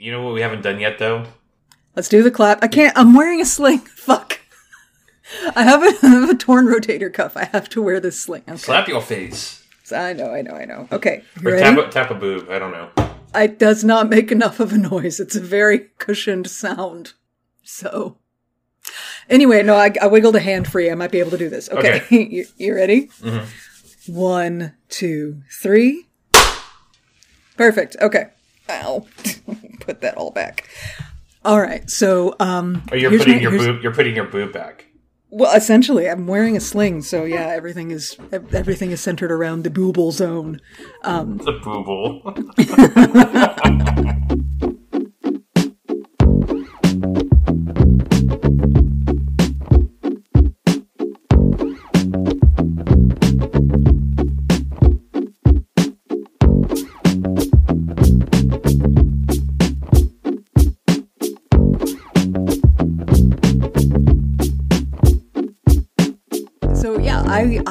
You know what we haven't done yet, though? Let's do the clap. I can't. I'm wearing a sling. Fuck. I have a, I have a torn rotator cuff. I have to wear this sling. Okay. Slap your face. I know, I know, I know. Okay, you Or ready? tap a, tap a boob. I don't know. It does not make enough of a noise. It's a very cushioned sound. So, anyway, no, I, I wiggled a hand free. I might be able to do this. Okay, you, you ready? Mm-hmm. One, two, three. Perfect. Okay. Ow. Put that all back. All right. So, um, Oh, you're putting my- your here's- boob. You're putting your boob back. Well, essentially, I'm wearing a sling, so yeah, everything is everything is centered around the booble zone. The booble.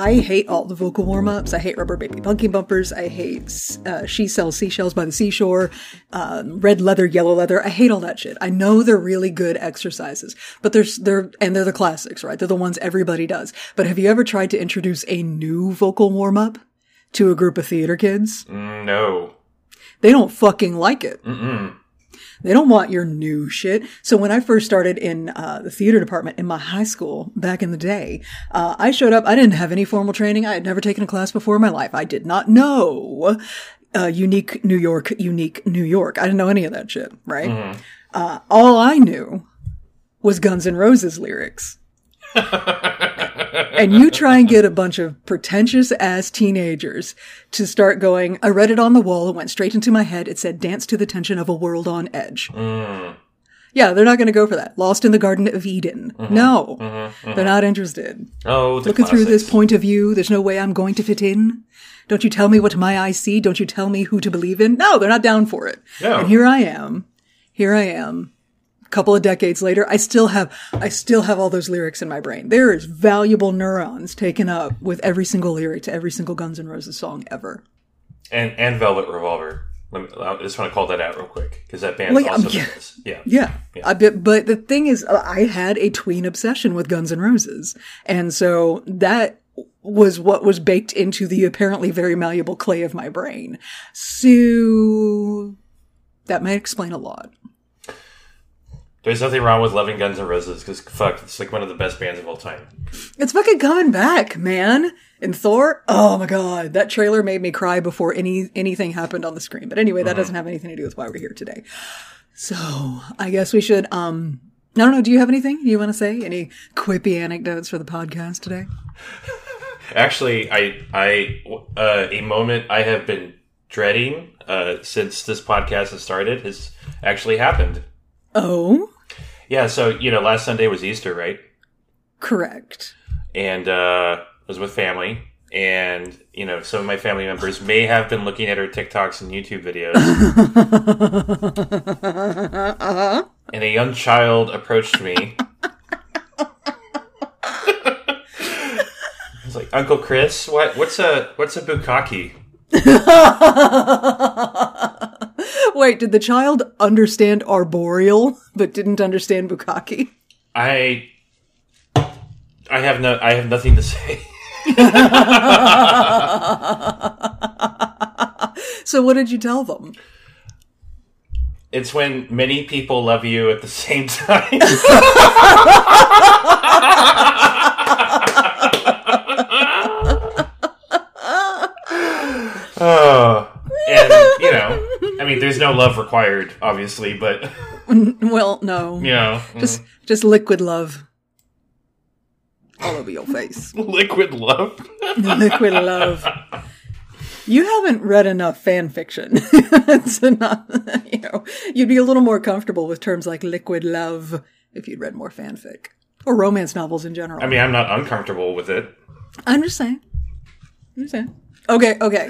I hate all the vocal warm ups. I hate rubber baby monkey bumpers. I hate uh, she sells seashells by the seashore, um, red leather, yellow leather. I hate all that shit. I know they're really good exercises, but there's they're and they're the classics, right? They're the ones everybody does. But have you ever tried to introduce a new vocal warm up to a group of theater kids? Mm, no. They don't fucking like it. Mm-mm. They don't want your new shit. So when I first started in uh, the theater department in my high school back in the day, uh, I showed up. I didn't have any formal training. I had never taken a class before in my life. I did not know uh, unique New York, unique New York. I didn't know any of that shit. Right. Uh, all I knew was Guns N' Roses lyrics. and you try and get a bunch of pretentious ass teenagers to start going, I read it on the wall. It went straight into my head. It said, dance to the tension of a world on edge. Mm. Yeah, they're not going to go for that. Lost in the Garden of Eden. Mm-hmm. No, mm-hmm. Mm-hmm. they're not interested. Oh, Looking through this point of view, there's no way I'm going to fit in. Don't you tell me what my eyes see? Don't you tell me who to believe in? No, they're not down for it. No. And here I am. Here I am. Couple of decades later, I still have, I still have all those lyrics in my brain. There is valuable neurons taken up with every single lyric to every single Guns N' Roses song ever. and and Velvet Revolver. Let me, I just want to call that out real quick because that band's Well, yeah, also yeah. famous. Yeah. Yeah. I bet, but the thing is, uh, I had a tween obsession with Guns N' Roses. And so that was what was baked into the apparently very malleable clay of my brain. So that might explain a lot. There's nothing wrong with loving Guns N' Roses because fuck, it's like one of the best bands of all time. It's fucking coming back, man. And Thor, oh my god, that trailer made me cry before any anything happened on the screen. But anyway, that doesn't have anything to do with why we're here today. So I guess we should. um I don't know. Do you have anything you want to say? Any quippy anecdotes for the podcast today? Actually, I I uh, a moment I have been dreading uh, since this podcast has started has actually happened. Oh, Yeah, so you know, last Sunday was Easter, right? correct. And uh, I was with family, and you know, some of my family members may have been looking at our TikToks and YouTube videos. And a young child approached me. He's like, Uncle Chris, what what's a what's a bukkake? Wait, did the child understand arboreal but didn't understand bukkake? I I have no I have nothing to say. So what did you tell them? It's when many people love you at the same time. oh, and you know, I mean, there's no love required, obviously, but Well, no, you know, just mm. just liquid love all over your face. liquid love. liquid love. You haven't read enough fan fiction to not, you know, you'd be a little more comfortable with terms like liquid love if you'd read more fanfic or romance novels in general. I mean, I'm not uncomfortable with it. I'm just saying. I'm just saying. Okay, okay.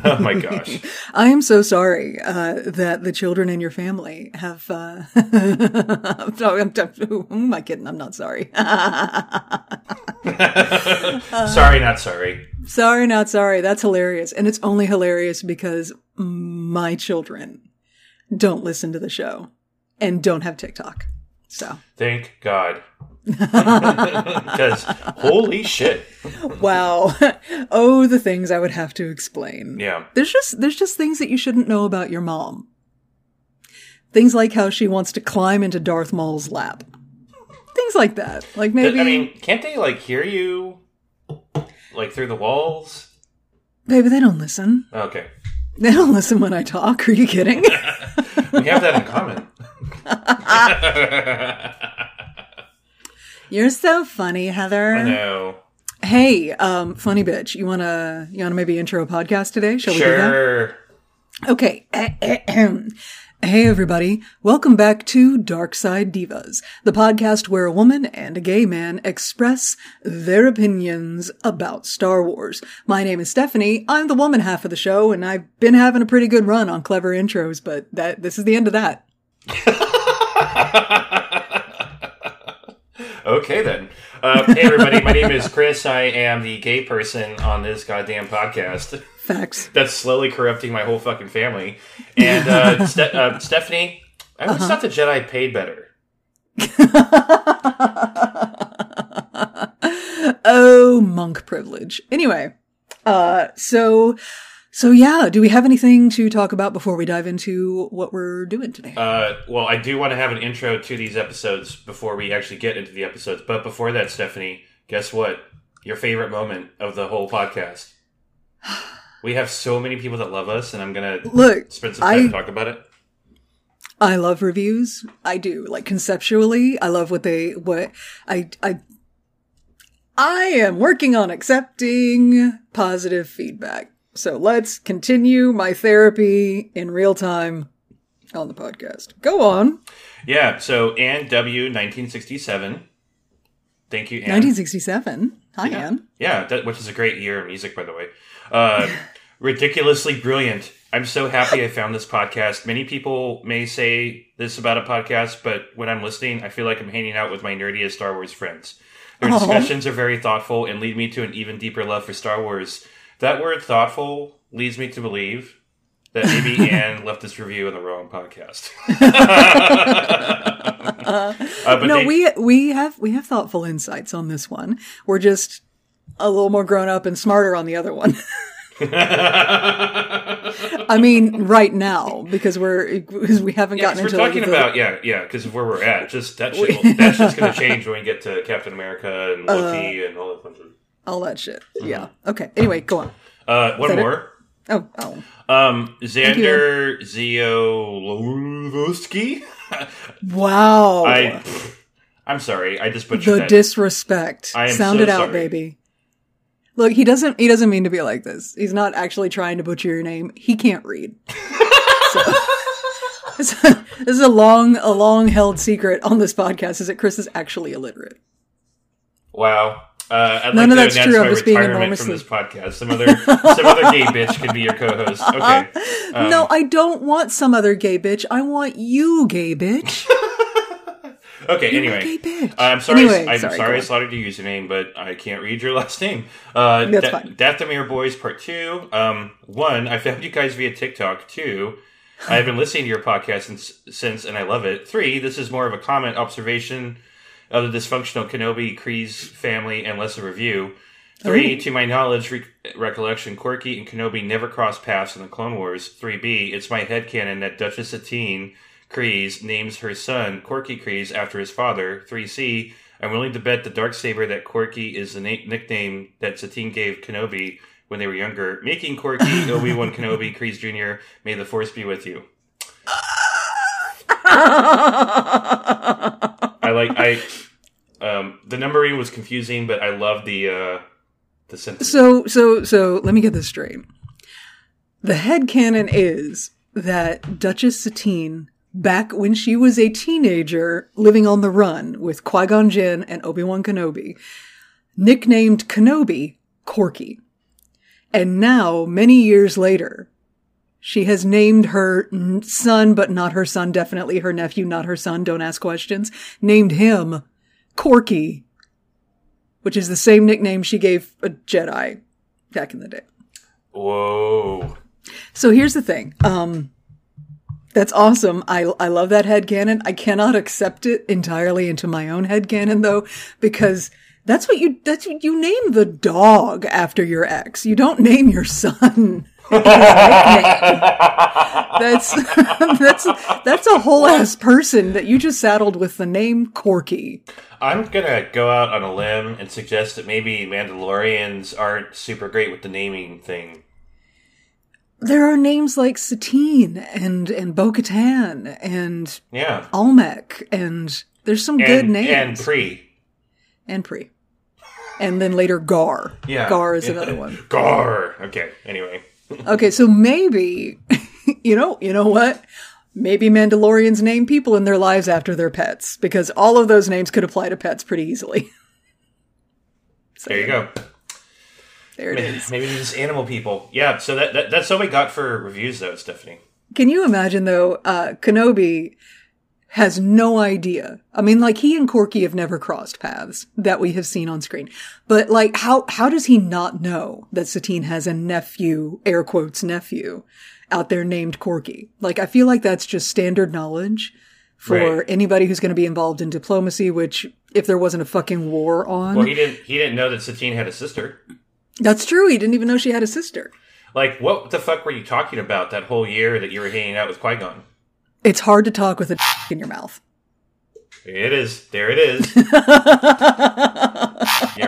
Oh my gosh. I am so sorry uh, that the children in your family have. Uh, I'm, I'm, who am I kidding? I'm not sorry. sorry, not sorry. sorry, not sorry. That's hilarious, and it's only hilarious because my children don't listen to the show and don't have TikTok. So, Thank God. Because holy shit. wow. oh, the things I would have to explain. Yeah. There's just there's just things that you shouldn't know about your mom. Things like how she wants to climb into Darth Maul's lap. Things like that. Like maybe I mean, can't they like hear you like through the walls? Baby, they don't listen. Oh, okay. They don't listen when I talk. Are you kidding? We have that in common. You're so funny, Heather. I know. Hey, um, funny bitch. You wanna you wanna maybe intro a podcast today? Shall we do that? Sure. Okay. Hey everybody, welcome back to Dark Side Divas, the podcast where a woman and a gay man express their opinions about Star Wars. My name is Stephanie. I'm the woman half of the show and I've been having a pretty good run on clever intros, but that this is the end of that. Okay then. Uh, hey everybody, my name is Chris. I am the gay person on this goddamn podcast. Facts. That's slowly corrupting my whole fucking family. And uh, Ste- uh, Stephanie, I always Uh-huh. thought the Jedi paid better. oh, monk privilege. Anyway, uh, so, so yeah, do we have anything to talk about before we dive into what we're doing today? Uh, well, I do want to have an intro to these episodes before we actually get into the episodes. But before that, Stephanie, guess what? Your favorite moment of the whole podcast. We have so many people that love us, and I'm gonna Look, spend some time I- to talk about it. I love reviews. I do. Like conceptually, I love what they what I I I am working on accepting positive feedback. So let's continue my therapy in real time on the podcast. Go on. Yeah. So Ann W, 1967. Thank you, Ann. 1967. Hi, Yeah. Anne. Yeah, that, which is a great year of music, by the way. Uh, ridiculously brilliant. I'm so happy I found this podcast. Many people may say this about a podcast, but when I'm listening, I feel like I'm hanging out with my nerdiest Star Wars friends. Their discussions are very thoughtful and lead me to an even deeper love for Star Wars. That word thoughtful leads me to believe that maybe Anne left this review in the wrong podcast. Uh, no, they- we we have we have thoughtful insights on this one. We're just a little more grown up and smarter on the other one. I mean, right now because we're because we haven't Yeah, gotten into we're like, talking the- about yeah, yeah, because of where we're at. Just that shit. will- that's just going to change when we get to Captain America and Loki and all that fun shit. All that shit. Yeah. Okay. Anyway, go on. Uh, one that it? more. Oh, oh. Um, Xander Ziolowski. Wow. I, I'm sorry, I just butchered the that. disrespect. I am Sound so it out, sorry. baby. Look, he doesn't. He doesn't mean to be like this. He's not actually trying to butcher your name. He can't read. so, this is a long, a long held secret on this podcast. Is that Chris is actually illiterate? wow. Uh, I'd None like of to that's announce true. I'm just being retirement from enormously- this podcast. Some other, some other gay bitch can be your co-host. Okay. Um, no, I don't want some other gay bitch. I want you, gay bitch. Okay. Anyway, gay bitch. I'm sorry. Anyway, I'm sorry, sorry, go I on. slaughtered your username, but I can't read your last name. Uh, That's fine. Dathomir Boys Part Two. Um, one, I found you guys via TikTok. Two, I have been listening to your podcast since, since, and I love it. Three, this is more of a comment observation of the dysfunctional Kenobi Kryze family and less a review. Oh, Three, to my knowledge, re- recollection, Quirky and Kenobi never crossed paths in the Clone Wars. 3B, it's my head headcanon that Duchess Satine Kryze names her son Quirky Kryze after his father. 3C, I'm willing to bet the Darksaber that Quirky is the na- nickname that Satine gave Kenobi when they were younger, making Quirky Obi-Wan Kenobi Kryze Jr. May the Force be with you. I like I um the numbering was confusing, but I love the uh the sentence. So, so, so, let me get this straight. The headcanon is that Duchess Satine, back when she was a teenager living on the run with Qui Gon Jinn and Obi Wan Kenobi, nicknamed Kenobi Korkie. And now, many years later, she has named her son, but not her son, definitely her nephew, not her son, don't ask questions, named him Korkie which is the same nickname she gave a Jedi back in the day. Whoa. So here's the thing. Um, That's awesome. I, I love that head headcanon. I cannot accept it entirely into my own head headcanon though, because that's what you, that's what you name the dog after your ex. You don't name your son. That's that's that's a whole ass person that you just saddled with the name Korkie. I'm gonna go out on a limb and suggest that maybe Mandalorians aren't super great with the naming thing. There are names like Satine and and Bo-Katan and Yeah, Almec and there's some good names and pre. and Pre, and then later Gar. Yeah, Gar is another one. Gar. Okay. Anyway, Okay, so maybe you know you know what. Maybe Mandalorians name people in their lives after their pets because all of those names could apply to pets pretty easily. So, there you go. There it is. Maybe just animal people. Yeah. So that, that that's all we got for reviews, though, Stephanie. Can you imagine though, uh, Kenobi has no idea. I mean, like he and Korkie have never crossed paths that we have seen on screen. But like, how, how does he not know that Satine has a nephew, air quotes nephew, out there named Korkie? Like, I feel like that's just standard knowledge for Right. anybody who's going to be involved in diplomacy, which if there wasn't a fucking war on, Well, he didn't he didn't know that Satine had a sister. that's true. He didn't even know she had a sister. Like, what the fuck were you talking about that whole year that you were hanging out with Qui Gon? It's hard to talk with a in your mouth. It is. There it is. your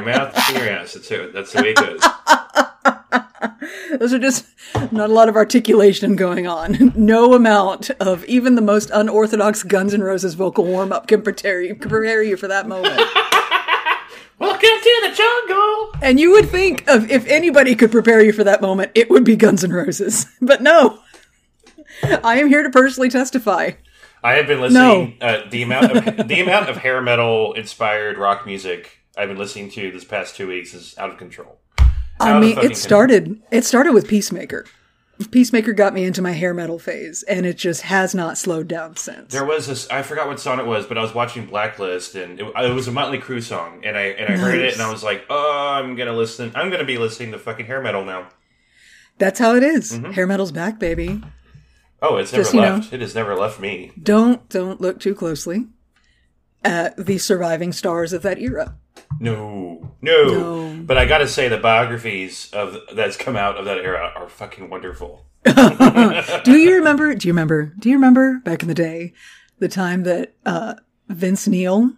mouth to your ass. That's, it. That's the way it goes. Those are just not a lot of articulation going on. No amount of even the most unorthodox Guns N' Roses vocal warm up can prepare you, can prepare you for that moment. Welcome to the jungle. And you would think of if anybody could prepare you for that moment, it would be Guns N' Roses. But no. I am here to personally testify. I have been listening. Uh, the amount of the amount of hair metal inspired rock music I've been listening to this past two weeks is out of control. I Out of mean, it started. It started with Peacemaker. Peacemaker got me into my hair metal phase, and it just has not slowed down since. There was this. I forgot what song it was, but I was watching Blacklist, and it, it was a Motley Crue song, and I and I heard it, and I was like, "Oh, I'm gonna listen. I'm gonna be listening to fucking hair metal now." That's how it is. Mm-hmm. Hair metal's back, baby. Oh, it's never Just, you know- left. It has never left me. Don't don't look too closely at the surviving stars of that era. No, no. No. But I gotta say, the biographies of that's come out of that era are fucking wonderful. Do you remember? Do you remember? Do you remember back in the day, the time that uh, Vince Neil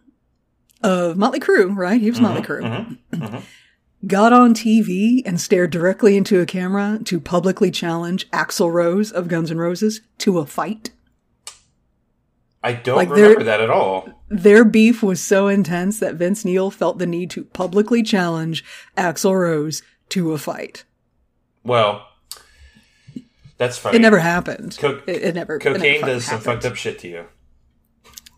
of Motley Crue, right? He was Motley mm-hmm. Crue. Mm-hmm. Mm-hmm. Got on TV and stared directly into a camera to publicly challenge Axl Rose of Guns N' Roses to a fight. I don't Like, remember that at all. Their beef was so intense that Vince Neil felt the need to publicly challenge Axl Rose to a fight. Well, that's funny. It never happened. Co- it, it never. it never Cocaine does some happened. fucked up shit to you.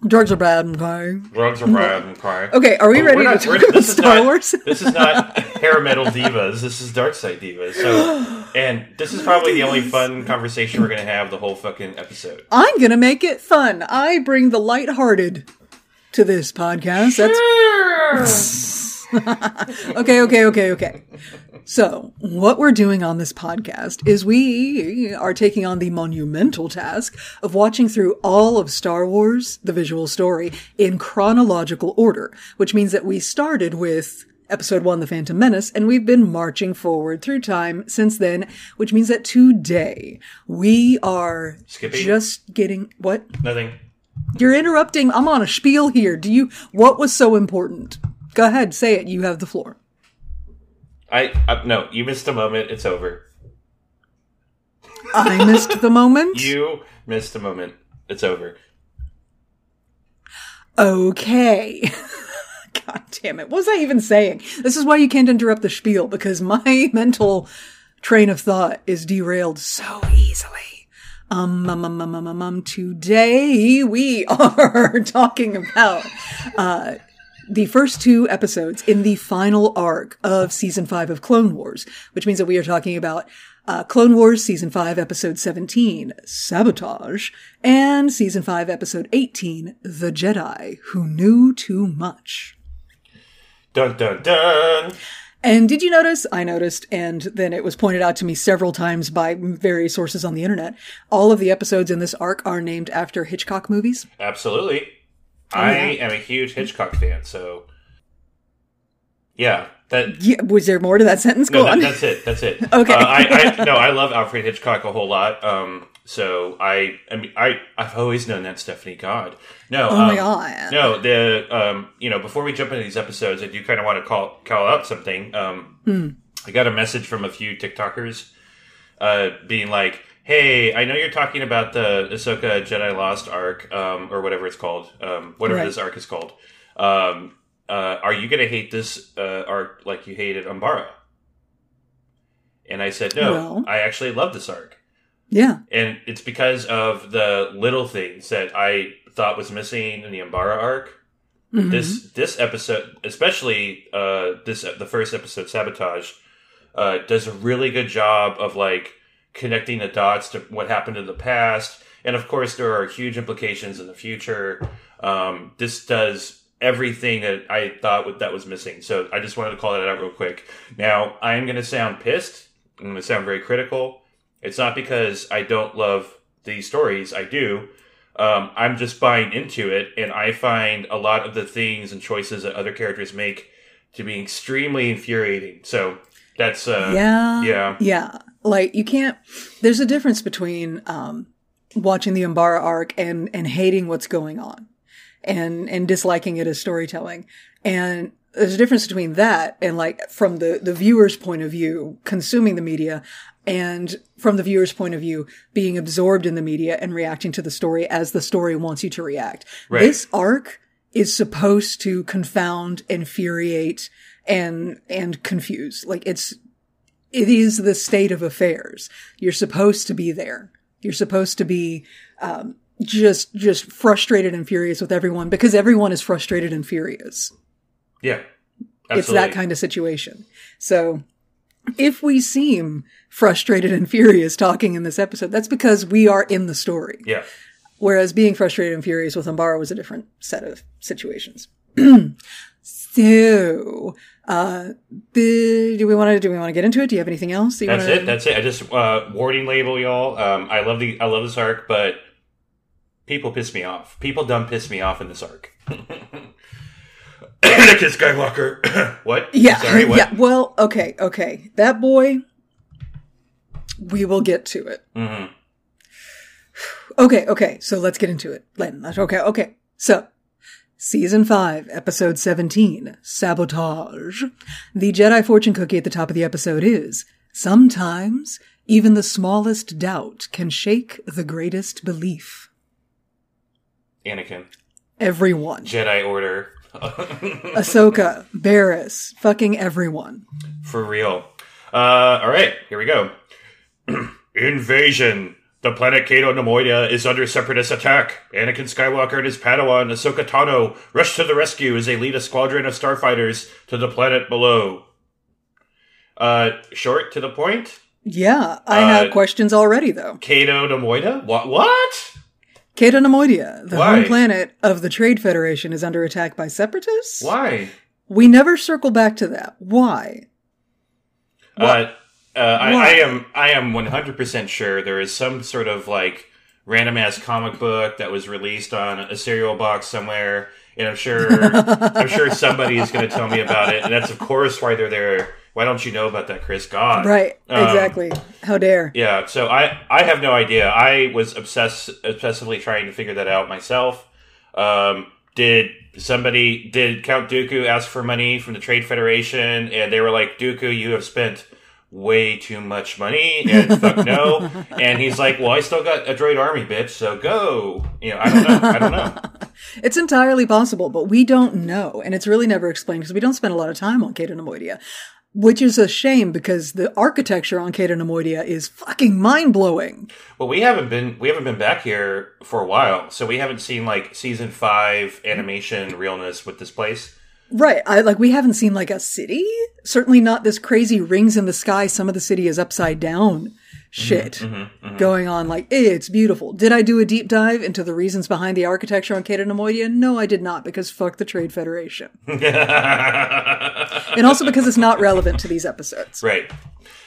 Drugs are bad. Okay. Drugs are bad and cry. Okay, are we But ready we're to not- talk about Star not- Wars? this is not hair metal divas. This is dark side divas. So, and this is probably the only fun conversation we're gonna have the whole fucking episode. I'm gonna make it fun. I bring the lighthearted to this podcast. That's okay, okay, okay, okay. So, what we're doing on this podcast is we are taking on the monumental task of watching through all of Star Wars, the visual story, in chronological order, which means that we started with episode one, The Phantom Menace, and we've been marching forward through time since then, which means that today we are Skipping? just getting, what? Nothing. You're interrupting. I'm on a spiel here. Do you, what was so important? Go ahead, say it. You have the floor. I, I no. You missed a moment. It's over. I missed the moment. You missed a moment. It's over. Okay. God damn it. What was I even saying? This is why you can't interrupt the spiel because my mental train of thought is derailed so easily. Um, um, um, um, um, um, um, today we are talking about, uh, the first two episodes in the final arc of season five of Clone Wars, which means that we are talking about uh, Clone Wars season five, episode 17, Sabotage, and season five, episode 18, The Jedi Who Knew Too Much. Dun dun dun. And did you notice? I noticed, and then it was pointed out to me several times by various sources on the internet. All of the episodes in this arc are named after Hitchcock movies. Absolutely. I am a huge Hitchcock fan, so yeah. That Yeah, was there more to that sentence? no, Go that, on. that's it. That's it. Okay. Uh, I, I no, I love Alfred Hitchcock a whole lot. Um, so I, I mean, I, I've always known that Stephanie. God, no. oh my um, god. No, the um, you know, before we jump into these episodes, I do kind of want to call call out something. Um, Hmm. I got a message from a few TikTokers, uh, being like, "Hey, I know you're talking about the Ahsoka Jedi Lost arc, um, or whatever it's called, um, whatever Right. this arc is called. Um, uh, are you gonna hate this uh, arc like you hated Umbara?" And I said, "No, Well- I actually love this arc." Yeah. and it's because of the little things that I thought was missing in the Umbara arc. Mhm. This this episode, especially uh, this the first episode, sabotage, uh, does a really good job of like connecting the dots to what happened in the past, and of course there are huge implications in the future. Um, this does everything that I thought that was missing. So I just wanted to call that out real quick. Now I am going to sound pissed. I'm going to sound very critical. It's not because I don't love these stories. I do. Um, I'm just buying into it, and I find a lot of the things and choices that other characters make to be extremely infuriating. So that's uh, yeah. yeah. Yeah. Like you can't there's a difference between um watching the Umbara arc and and hating what's going on and and disliking it as storytelling. And there's a difference between that and like from the the viewer's point of view consuming the media and from the viewer's point of view being absorbed in the media and reacting to the story as the story wants you to react. Right. This arc is supposed to confound, infuriate and and confuse. Like it's it is the state of affairs. You're supposed to be there. You're supposed to be um, just just frustrated and furious with everyone because everyone is frustrated and furious. Yeah. It's that kind of situation. So if we seem frustrated and furious talking in this episode, that's because we are in the story. Yeah. Whereas being frustrated and furious with Umbara was a different set of situations. so, uh, the, do we want to do we want to get into it? Do you have anything else? that you That's wanna- it. That's it. I just uh, warning label y'all. Um, I love the I love this arc, but people piss me off. People dumb piss me off in this arc. Anakin Skywalker. what? Yeah, Sorry. What? yeah. Well, okay, okay. That boy, we will get to it. hmm Okay, okay. So let's get into it. Len, okay, okay. So, season five, episode 17, sabotage. The Jedi fortune cookie at the top of the episode is, sometimes even the smallest doubt can shake the greatest belief. Anakin. Everyone. Jedi Order. Ahsoka, Barris, fucking everyone. For real. Uh, all right, here we go. Invasion. The planet Cato Neimoidia is under separatist attack. Anakin Skywalker and his Padawan Ahsoka Tano rush to the rescue as they lead a squadron of starfighters to the planet below. Uh, short to the point. Yeah, I Uh, have questions already though. Cato Neimoidia. What? What? Cato Neimoidia, the Why? home planet of the Trade Federation, is under attack by separatists? Why? We never circle back to that. Why? Uh, uh, I, I am I am one hundred percent sure there is some sort of like random ass comic book that was released on a cereal box somewhere, and I'm sure I'm sure somebody is going to tell me about it, and that's of course why they're there. Why don't you know about that, Chris? God, Right, Um, exactly. How dare. Yeah, so I I have no idea. I was obsess obsessively trying to figure that out myself. Um, did somebody did Count Dooku ask for money from the Trade Federation, and they were like, "Dooku, you have spent way too much money," and fuck no. And he's like, "Well, I still got a droid army, bitch. So go." You know, I don't know. I don't know. It's entirely possible, but we don't know. And it's really never explained because we don't spend a lot of time on Cato Neimoidia. Which is a shame because the architecture on Cato Neimoidia is fucking mind blowing. Well, we haven't been we haven't been back here for a while, so we haven't seen like season five animation realness with this place. Right. I like we haven't seen like a city. Certainly not this crazy rings in the sky. Some of the city is upside down shit Mm-hmm, mm-hmm, mm-hmm. going on. Like eh, it's beautiful. Did I do a deep dive into the reasons behind the architecture on Cato Neimoidia? No, I did not because fuck the Trade Federation. and also because it's not relevant to these episodes. Right.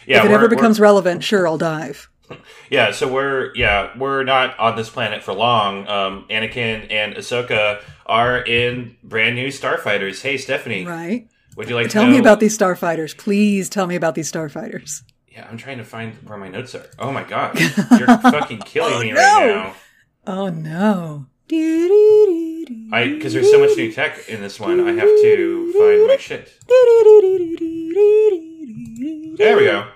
Yeah. If it ever becomes relevant, sure, I'll dive. Yeah, so we're yeah we're not on this planet for long. Um, Anakin and Ahsoka are in brand new starfighters. Hey, Stephanie, Right? would you like Tell to me about these starfighters. Please tell me about these starfighters. Yeah, I'm trying to find where my notes are. Oh my god, you're fucking killing me Oh, no! right now. Oh no. I because there's so much new tech in this one. I have to find my shit. There we go.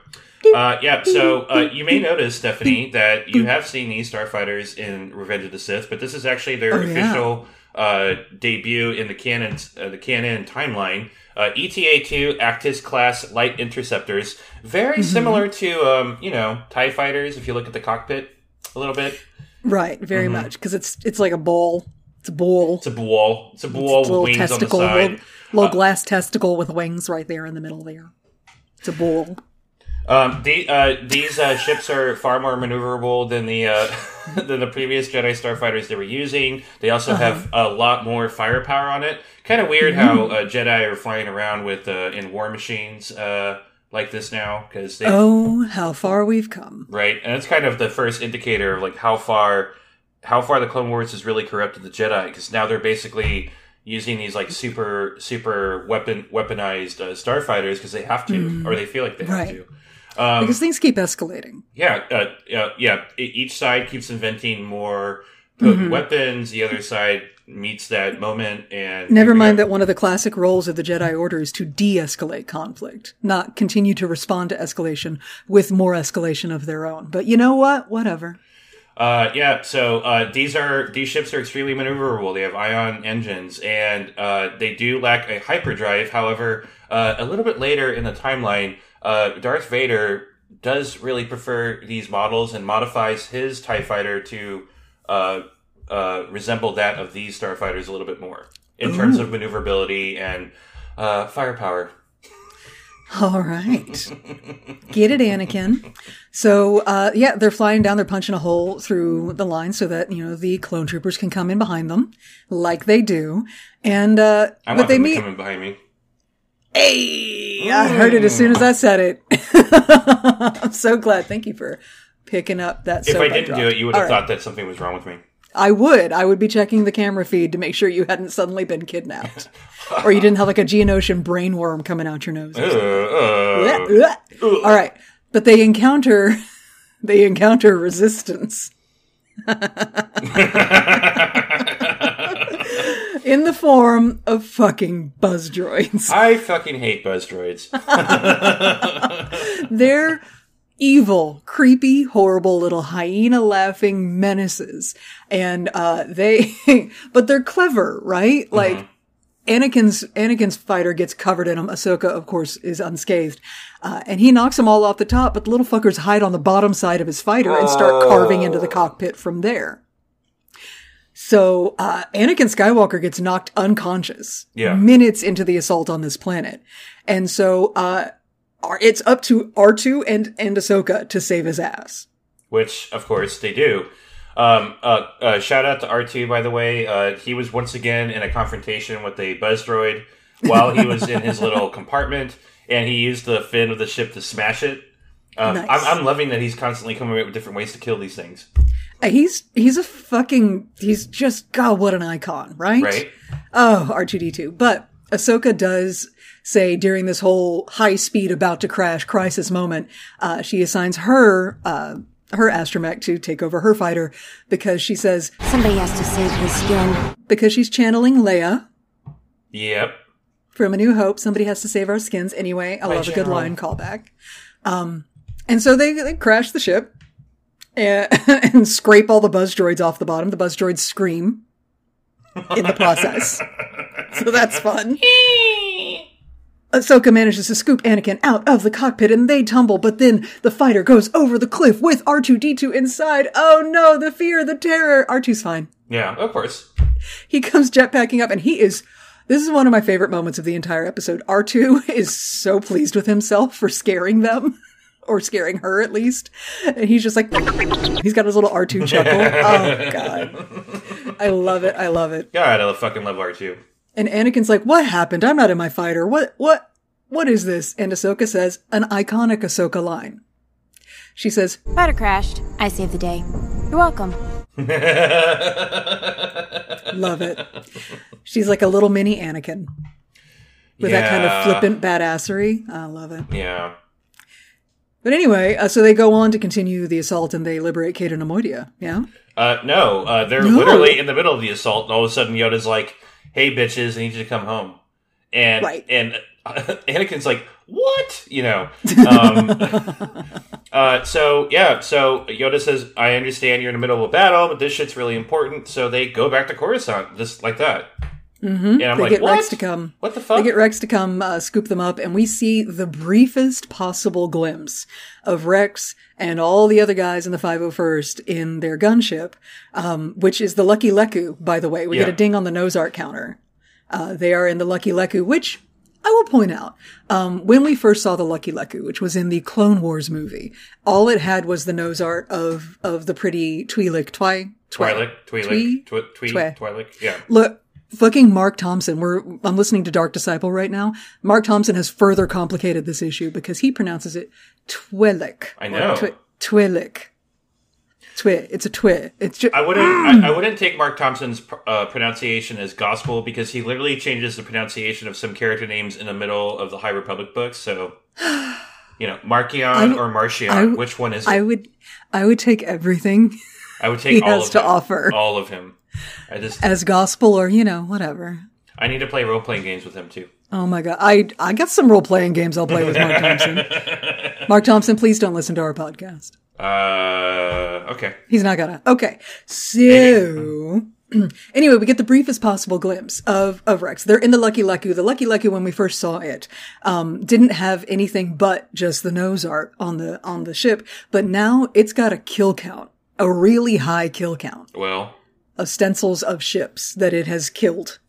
Uh, yeah, so uh, you may notice, Stephanie, that you have seen these starfighters in Revenge of the Sith, but this is actually their Oh, yeah. official uh, debut in the canon, uh, the canon timeline. Uh, ETA-2 Actis class light interceptors, very Mm-hmm. similar to um, you know Tie fighters. If you look at the cockpit a little bit, Right, very much because it's it's like a bowl. It's a bowl. it's a bull. It's a bull It's with wings testicle, on the side. little, little glass testicle with wings right there in the middle there. It's a bowl. Um, the, uh, these uh, ships are far more maneuverable than the uh, than the previous Jedi starfighters they were using. They also Uh-huh. have a lot more firepower on it. Kind of weird how uh, Jedi are flying around with uh, in war machines uh, like this now because they Oh, how far we've come. right, and it's kind of the first indicator of like how far how far the Clone Wars has really corrupted the Jedi because now they're basically using these like super super weapon weaponized uh, starfighters because they have to or they feel like they have Right. to. Um, Because things keep escalating. yeah, uh, uh, yeah. Each side keeps inventing more potent Mm-hmm. weapons. The other side meets that moment, and Never mind that one of the classic roles of the Jedi Order is to de-escalate conflict, not continue to respond to escalation with more escalation of their own. But you know what? Whatever. Uh, yeah. So uh, these are these ships are extremely maneuverable. They have ion engines, and uh, they do lack a hyperdrive. However, uh, a little bit later in the timeline, uh, Darth Vader does really prefer these models and modifies his Tie Fighter to uh, uh, resemble that of these starfighters a little bit more in terms of maneuverability and uh, firepower. All right. Get it, Anakin. So, uh, yeah, they're flying down. They're punching a hole through the line so that, you know, the clone troopers can come in behind them like they do. And, uh, I but want they them meet. to come in behind me. Hey, I heard it as soon as I said it. I'm so glad. Thank you for picking up that. If I didn't dropped. do it, you would have All right. thought that something was wrong with me. I would. I would be checking the camera feed to make sure you hadn't suddenly been kidnapped, or you didn't have like a Geonosian brainworm coming out your nose. Uh, uh. All right, but they encounter they encounter resistance in the form of fucking buzz droids. I fucking hate buzz droids. They're evil, creepy, horrible little hyena laughing menaces. And uh they but they're clever, right? Like Anakin's Anakin's fighter gets covered in them. Ahsoka, of course, is unscathed, uh, and he knocks them all off the top. But the little fuckers hide on the bottom side of his fighter and start carving into the cockpit from there. So uh, Anakin Skywalker gets knocked unconscious Yeah. minutes into the assault on this planet, and so uh, it's up to R two and and Ahsoka to save his ass. which of course they do. Um, uh, uh, shout out to R2, by the way. Uh, he was once again in a confrontation with a buzz droid while he was in his little compartment, and he used the fin of the ship to smash it. Um, Nice. I'm, I'm loving that he's constantly coming up with different ways to kill these things. He's he's a fucking he's just God what an icon, right? Right? Oh, R2D2. But Ahsoka does say during this whole high speed about to crash crisis moment, uh, she assigns her, uh, her astromech to take over her fighter because she says, Somebody has to save his skin. because she's channeling Leia Yep. from A New Hope, somebody has to save our skins anyway. I love a good line callback. Um, and so they, they crash the ship and, and scrape all the buzz droids off the bottom. The buzz droids scream in the process. so that's fun. Ahsoka manages to scoop Anakin out of the cockpit and they tumble, but then the fighter goes over the cliff with R2D2 inside. Oh no, the fear, the terror. R2's fine. Yeah, of course. He comes jetpacking up and he is, this is one of my favorite moments of the entire episode. R2 is so pleased with himself for scaring them. Or scaring her at least. And he's just like, he's got his little R2 chuckle. Oh, God. I love it. I love it. God, I fucking love R2. And Anakin's like, what happened? I'm not in my fighter. What, what? what is this? And Ahsoka says, an iconic Ahsoka line. She says, Fighter crashed. I saved the day. You're welcome. love it. She's like a little mini Anakin with that kind of flippant badassery. I love it. Yeah. But anyway, uh, so they go on to continue the assault and they liberate Cato Neimoidia. Yeah? Uh, no, uh, they're No. literally in the middle of the assault, and all of a sudden Yoda's like, "Hey, bitches, I need you to come home." And Right. and Anakin's like, "What?" You know. Um, uh, so yeah, so Yoda says, "I understand you're in the middle of a battle, but this shit's really important." So they go back to Coruscant, just like that. Mm-hmm. And I'm They like, get "What? Rex to come. What the fuck?" They get Rex to come uh, scoop them up, and we see the briefest possible glimpse of Rex and all the other guys in the 501st in their gunship, um, which is the Lucky Lekku, by the way. We get a ding on the nose art counter. Uh, they are in the Lucky Lekku, which I will point out, um, when we first saw the Lucky Lekku, which was in the Clone Wars movie, all it had was the nose art of, of the pretty Twi'lek, Twi, Twi- Twi'lek, Twi'lek, Twi- Twi- Twi- Twi- Twi'lek, yeah. Look, fucking Marc Thompson. We're I'm listening to Dark Disciple right now. Marc Thompson has further complicated this issue because he pronounces it Twi'lek. I know. Twi- Twi'lek. Twi. It's a twi. It's just I wouldn't. I, I wouldn't take Marc Thompson's uh, pronunciation as gospel because he literally changes the pronunciation of some character names in the middle of the High Republic books. So, you know, Markion or Martian, I- which one is it? I would I would take everything I would take he all has of to him. offer. All of him. I just. as gospel or you know whatever. I need to play role playing games with him too. Oh my god, I I got some role playing games I'll play with Marc Thompson. Marc Thompson, please don't listen to our podcast. Uh. Okay. He's not gonna. Okay. So anyway, we get the briefest possible glimpse of, of Rex. They're in the Lucky Lucky. The Lucky Lucky, when we first saw it, um, didn't have anything but just the nose art on the, on the ship. But now it's got a kill count, a really high kill count Well. Of stencils of ships that it has killed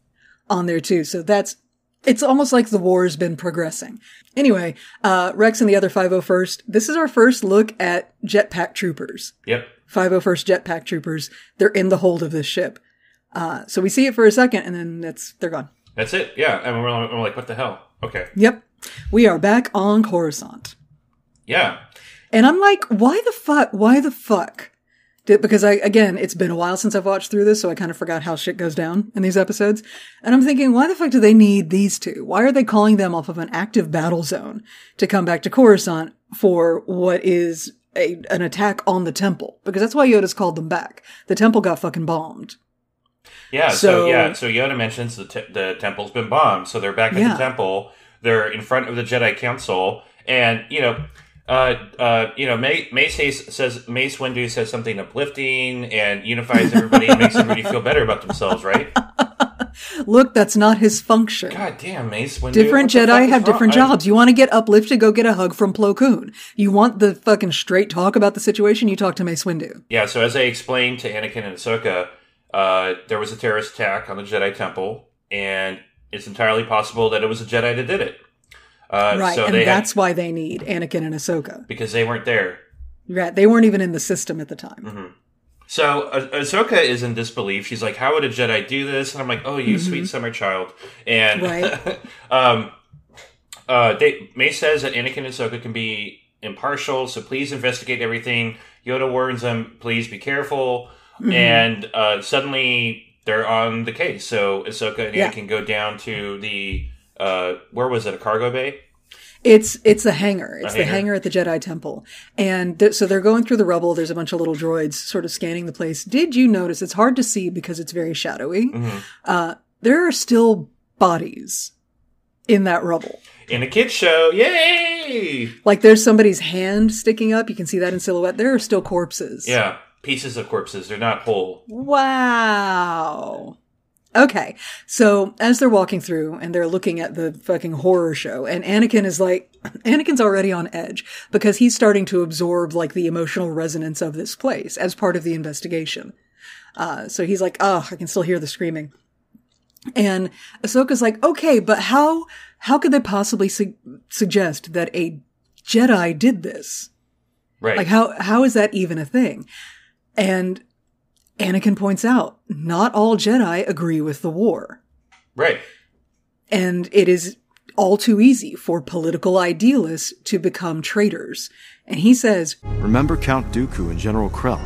on there too. So that's, it's almost like the war's been progressing. Anyway, uh, Rex and the other 501st, this is our first look at jetpack troopers. Yep. 501st Jetpack Troopers. They're in the hold of this ship. Uh, so we see it for a second and then that's, they're gone. That's it. Yeah. And we're, we're like, what the hell? Okay. Yep. We are back on Coruscant. Yeah. And I'm like, why the fuck? Why the fuck? Because I, again, it's been a while since I've watched through this, so I kind of forgot how shit goes down in these episodes. And I'm thinking, why the fuck do they need these two? Why are they calling them off of an active battle zone to come back to Coruscant for what is a, an attack on the temple? Because that's why Yoda's called them back. The temple got fucking bombed. Yeah, so, So- yeah, so Yoda mentions the te- the temple's been bombed, so they're back at Yeah. the temple. They're in front of the Jedi Council, and you know, uh, uh, you know, Mace Hayes says Mace Windu says something uplifting and unifies everybody and makes everybody feel better about themselves, right? Look, that's not his function. God damn, Mace Windu. Different what the fuck Jedi have wrong? different I- jobs. You want to get uplifted, go get a hug from Plo Koon. You want the fucking straight talk about the situation, you talk to Mace Windu. Yeah, so as I explained to Anakin and Ahsoka, uh, there was a terrorist attack on the Jedi Temple, and it's entirely possible that it was a Jedi that did it. Uh, Right, so and that's had, why they need Anakin and Ahsoka. because they weren't there. Right, they weren't even in the system at the time. Mm-hmm. So uh, Ahsoka is in disbelief. She's like, "How would a Jedi do this?" And I'm like, "Oh, you sweet summer child." And Mm-hmm. Right. um, uh, they, May says that Anakin and Ahsoka can be impartial, so please investigate everything. Yoda warns them, "Please be careful." Mm-hmm. And uh, suddenly they're on the case. So Ahsoka and Yeah. Anakin go down to the uh, where was it? A cargo bay. It's it's a hangar. It's the hangar. hangar at the Jedi Temple, and th- so they're going through the rubble. There's a bunch of little droids sort of scanning the place. Did you notice? It's hard to see because it's very shadowy. Mm-hmm. Uh, there are still bodies in that rubble. In a kids show, yay! Like there's somebody's hand sticking up. You can see that in silhouette. There are still corpses. Yeah, pieces of corpses. They're not whole. Wow. Okay. So as they're walking through and they're looking at the fucking horror show and Anakin is like, Anakin's already on edge because he's starting to absorb like the emotional resonance of this place as part of the investigation. Uh, so he's like, oh, I can still hear the screaming. And Ahsoka's like, okay, but how, how could they possibly su- suggest that a Jedi did this? Right. Like how how is that even a thing? And Anakin points out, not all Jedi agree with the war. right. And it is all too easy for political idealists to become traitors. And he says, Remember Count Dooku and General Krell?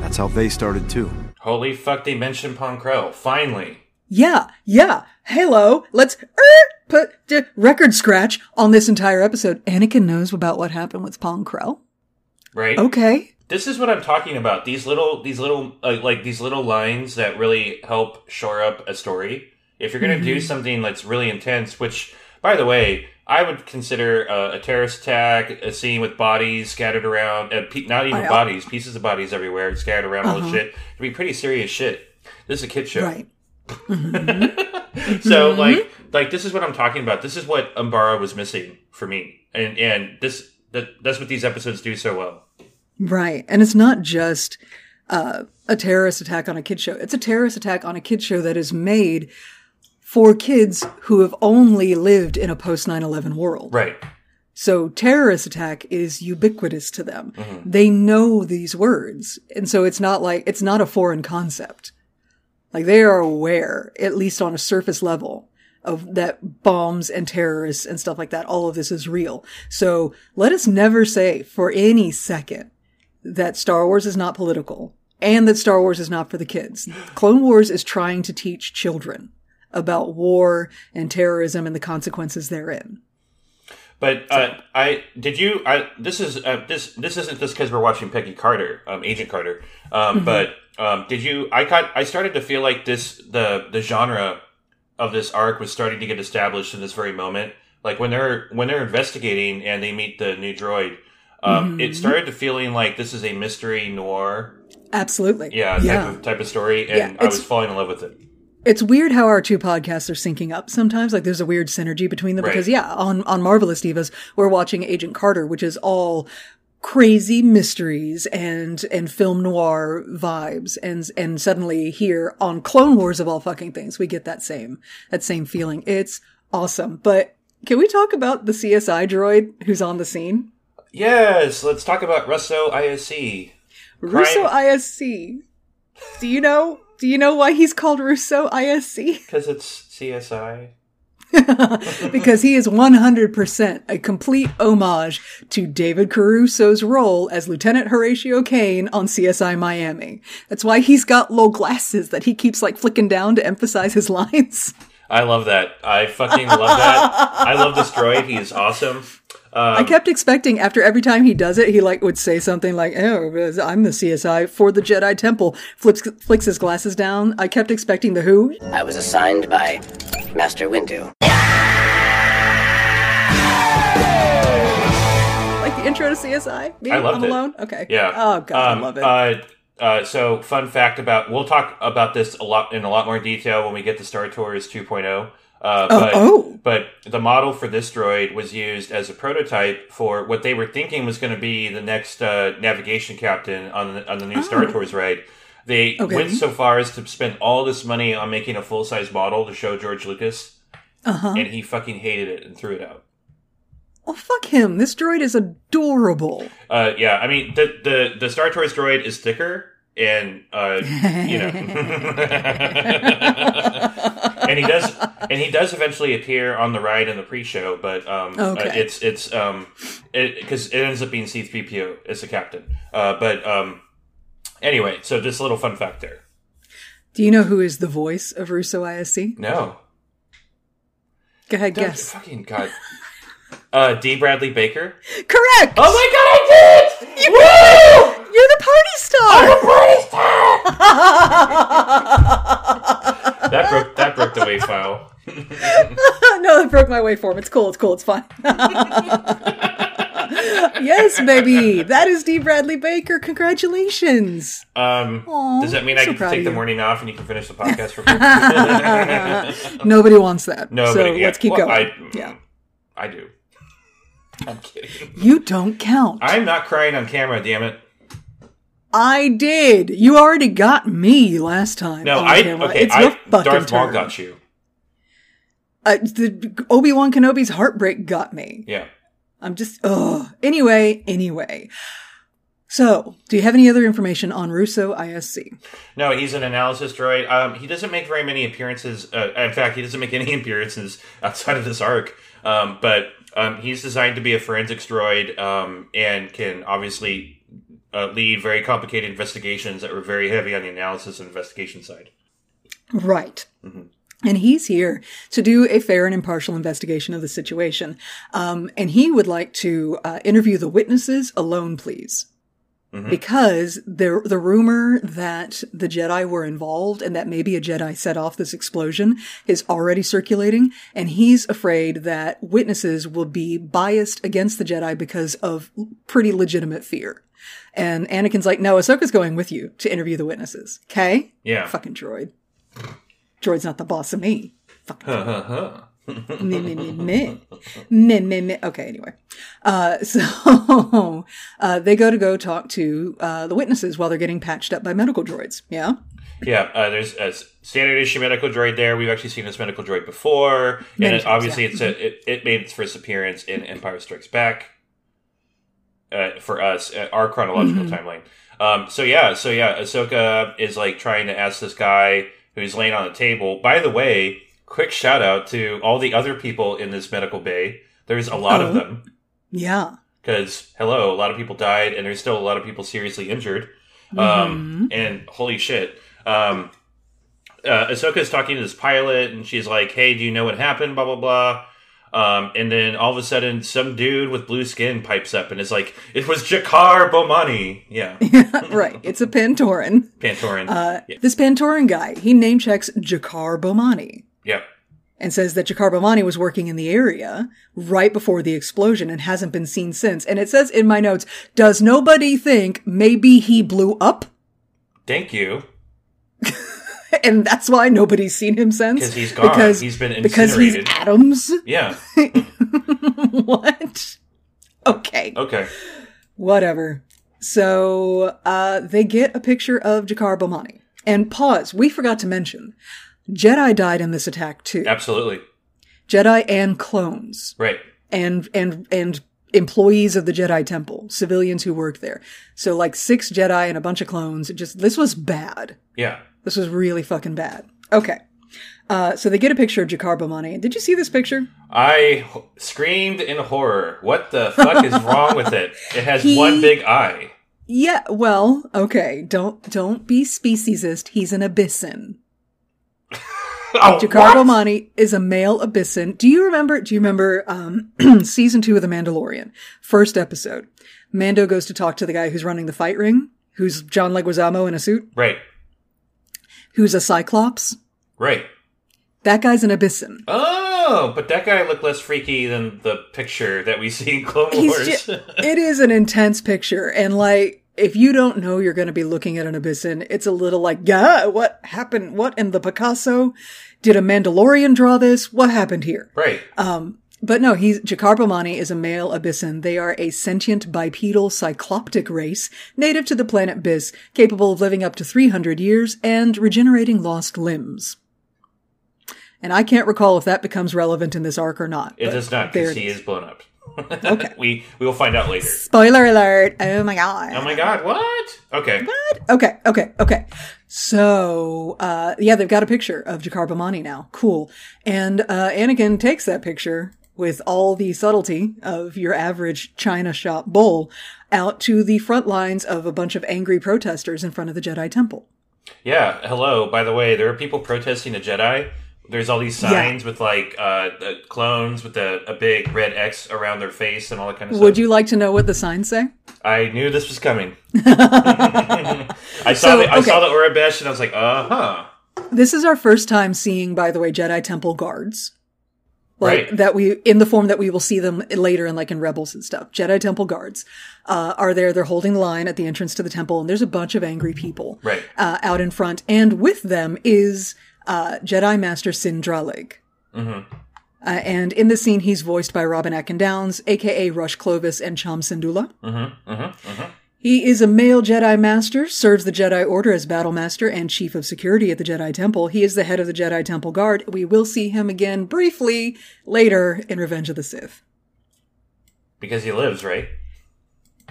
That's how they started too. Holy fuck, they mentioned Pong Krell. Finally. Yeah, yeah, hello, let's er, put the record scratch on this entire episode. Anakin knows about what happened with Pong Krell. Right? Okay. This is what I'm talking about. These little, these little, uh, like these little lines that really help shore up a story. If you're going to do something that's really intense, which, by the way, I would consider uh, a terrorist attack, a scene with bodies scattered around, uh, pe- not even I- bodies, pieces of bodies everywhere, scattered around all this shit, to be pretty serious shit. This is a kid show. Right. So like like this is what I'm talking about. This is what Umbara was missing for me. And and this that that's what these episodes do so well. Right. And it's not just uh, a terrorist attack on a kid show. It's a terrorist attack on a kid show that is made for kids who have only lived in a post 9/11 world. Right. So terrorist attack is ubiquitous to them. Mm-hmm. They know these words. And so it's not like, it's not a foreign concept. Like they are aware, at least on a surface level, of that bombs and terrorists and stuff like that. All of this is real. So let us never say for any second that Star Wars is not political and that Star Wars is not for the kids. Clone Wars is trying to teach children about war and terrorism and the consequences therein. But uh, I did you I this is uh, this this isn't just because we're watching Peggy Carter, um, Agent Carter. Um, But um, did you I got I started to feel like this the the genre of this arc was starting to get established in this very moment. Like when they're when they're investigating and they meet the new droid, um, it started to feeling like this is a mystery noir, Absolutely. yeah, type Yeah. of type of story, and Yeah, I was falling in love with it. It's weird how our two podcasts are syncing up sometimes. Like there's a weird synergy between them Right. because yeah, on, on Marvelous Divas, we're watching Agent Carter, which is all crazy mysteries and, and film noir vibes. And, and suddenly here on Clone Wars of all fucking things, we get that same, that same feeling. It's awesome. But can we talk about the CSI droid who's on the scene? Yes, let's talk about Russo ISC. Russo ISC. Do you know, do you know why he's called Russo ISC? Because it's CSI. because he is 100% a complete homage to David Caruso's role as Lieutenant Horatio Kane on CSI Miami. That's why he's got low glasses that he keeps like flicking down to emphasize his lines. I love that. I fucking love that. I love this droid. He is awesome. I kept expecting after every time he does it, he like would say something like, "Oh, I'm the CSI for the Jedi Temple." Flips flicks his glasses down. I kept expecting the Who. I was assigned by Master Windu. Like the intro to CSI. Me I loved I'm it. alone. Okay. Yeah. Oh god, Um, I love it. Uh, uh, so, fun fact about we'll talk about this a lot in a lot more detail when we get to Star Tours 2.0. Uh, but, oh. but the model for this droid was used as a prototype for what they were thinking was going to be the next uh, navigation captain on the, on the new Star Tours ride. They Oh. Okay. went so far as to spend all this money on making a full size model to show George Lucas, Uh-huh. and he fucking hated it and threw it out. Oh fuck him! This droid is adorable. Uh, yeah, I mean the the the Star Tours droid is thicker, and uh, you know, and he does and he does eventually appear on the ride in the pre-show, but um, Okay. uh, it's it's um, because it, ends up being C three PO as the captain. Uh, but um, anyway, so just a little fun fact there. Do you know who is the voice of Russo ISC? No, Go ahead, Don't- guess. fucking god. Uh, D. Bradley Baker. Correct. Oh my god, I did! You Woo! You're the party star. I broke file. That broke that broke the wave file. no, that broke my waveform. It's cool. It's cool. It's fine. yes, baby. That is D. Bradley Baker. Congratulations. Um, Aw, does that mean I'm so can take the morning off and you can finish the podcast for free? Nobody wants that. No, so yeah. let's keep Well, going. I, yeah. I do. I'm kidding. You don't count. I'm not crying on camera, damn it. I did. You already got me last time. No, on I okay. It's your I fucking Darth Maul got you. Uh, the Obi Wan Kenobi's heartbreak got me. Yeah. I'm just, ugh. Anyway, anyway. So, do you have any other information on Russo ISC? No, he's an analysis droid. Um, he doesn't make very many appearances. Uh, in fact, he doesn't make any appearances outside of this arc. Um, but um, he's designed to be a forensics droid um, and can obviously uh, lead very complicated investigations that were very heavy on the analysis and investigation side. Right. And he's here to do a fair and impartial investigation of the situation. Um, and he would like to uh, interview the witnesses alone, please. Because the the rumor that the Jedi were involved and that maybe a Jedi set off this explosion is already circulating, and he's afraid that witnesses will be biased against the Jedi because of pretty legitimate fear. And Anakin's like, "No, Ahsoka's going with you to interview the witnesses." Okay? Yeah. Fucking droid. Droid's not the boss of me. Fucking droid. me, me, me, me. Me, me, me. Okay, anyway. Uh, so, uh, they go to go talk to, uh, the witnesses while they're getting patched up by medical droids. Yeah? Yeah, uh, there's a standard issue medical droid there. We've actually seen this medical droid before, Many and it, times, obviously yeah. it's a, it, it made its first appearance in Empire Strikes Back. Uh, for us, uh, our chronological Mm-hmm. timeline. Um, so yeah, so yeah, Ahsoka is like trying to ask this guy who's laying on the table. By the way, quick shout out to all the other people in this medical bay. There's a lot of Oh. them Yeah. because hello, a lot of people died, and there's still a lot of people seriously injured. Mm-hmm. Um, and holy shit, um, uh, Ahsoka's talking to this pilot, and she's like, "Hey, do you know what happened?" Blah blah blah. Um, and then all of a sudden, some dude with blue skin pipes up and is like, "It was Jackar Bowmani." Yeah, right. It's a Pantoran. Pantoran. Uh, yeah. this Pantoran guy, he name checks Jackar Bowmani yeah. and says that Jackar Bowmani was working in the area right before the explosion and hasn't been seen since. And it says in my notes, does nobody think maybe he blew up? Thank you, and that's why nobody's seen him since. 'Cause he's gone. Because He's been because he's Adams. yeah. what? Okay, Okay. whatever. So uh, they get a picture of Jackar Bowmani. And pause. We forgot to mention, Jedi died in this attack too. Absolutely. Jedi and clones. Right. and and and employees of the Jedi Temple, civilians who worked there. So like six Jedi and a bunch of clones. It just this was bad. Yeah. This was really fucking bad. Okay. Uh, so they get a picture of Jackar Bowmani. Did you see this picture? I h- screamed in horror. What the fuck is wrong with it? It has He- one big eye. Yeah. Well, okay. Don't don't be speciesist. He's an abyssin. Oh, Jackar? Bowmani is a male abyssin. Do you remember? Do you remember um, season two of The Mandalorian, first episode? Mando goes to talk to the guy who's running the fight ring, who's John Leguizamo in a suit, Right. Who's a Cyclops. Right. That guy's an abyssin. Oh, but that guy looked less freaky than the picture that we see in Clone He's Wars. ju- it is an intense picture, and like if you don't know you're going to be looking at an abyssin, it's a little like, yeah, what happened? What in the Picasso? Did a Mandalorian draw this? What happened here? right. Um, But no, he's Jackar Bowmani is a male abyssin. They are a sentient bipedal cycloptic race native to the planet Byss, capable of living up to 300 years and regenerating lost limbs. And I can't recall if that becomes relevant in this arc or not. it does not because he is. blown up. Okay. we we will find out later. Spoiler alert! Oh my god! Oh my god, what? Okay. What? Okay, okay, okay. So, uh, yeah, they've got a picture of Jackar Bowmani now. Cool. And, uh, Anakin takes that picture with all the subtlety of your average China shop bull out to the front lines of a bunch of angry protesters in front of the Jedi Temple. Yeah, hello. By the way, there are people protesting a Jedi. There's all these signs with like uh, the clones with a, a big red X around their face and all that kind of stuff. Would you like to know what the signs say? I knew this was coming. I saw So, the I saw the Aurebesh and I was like, uh huh. This is our first time seeing, by the way, Jedi Temple guards. Like Right. that we, in the form that we will see them later in like in Rebels and stuff. Jedi Temple guards, uh, are there. They're holding the line at the entrance to the temple and there's a bunch of angry people. Right. Uh, out in front. And with them is, uh, Jedi Master Cin Drallig. Mm-hmm. Uh, and in the scene, he's voiced by Robin Atkin Downes, aka Rush Clovis and Cham Syndulla. Mm-hmm. Mm-hmm. He is a male Jedi Master, serves the Jedi Order as Battle Master and Chief of Security at the Jedi Temple. He is the head of the Jedi Temple Guard. We will see him again briefly later in Revenge of the Sith. Because he lives, right?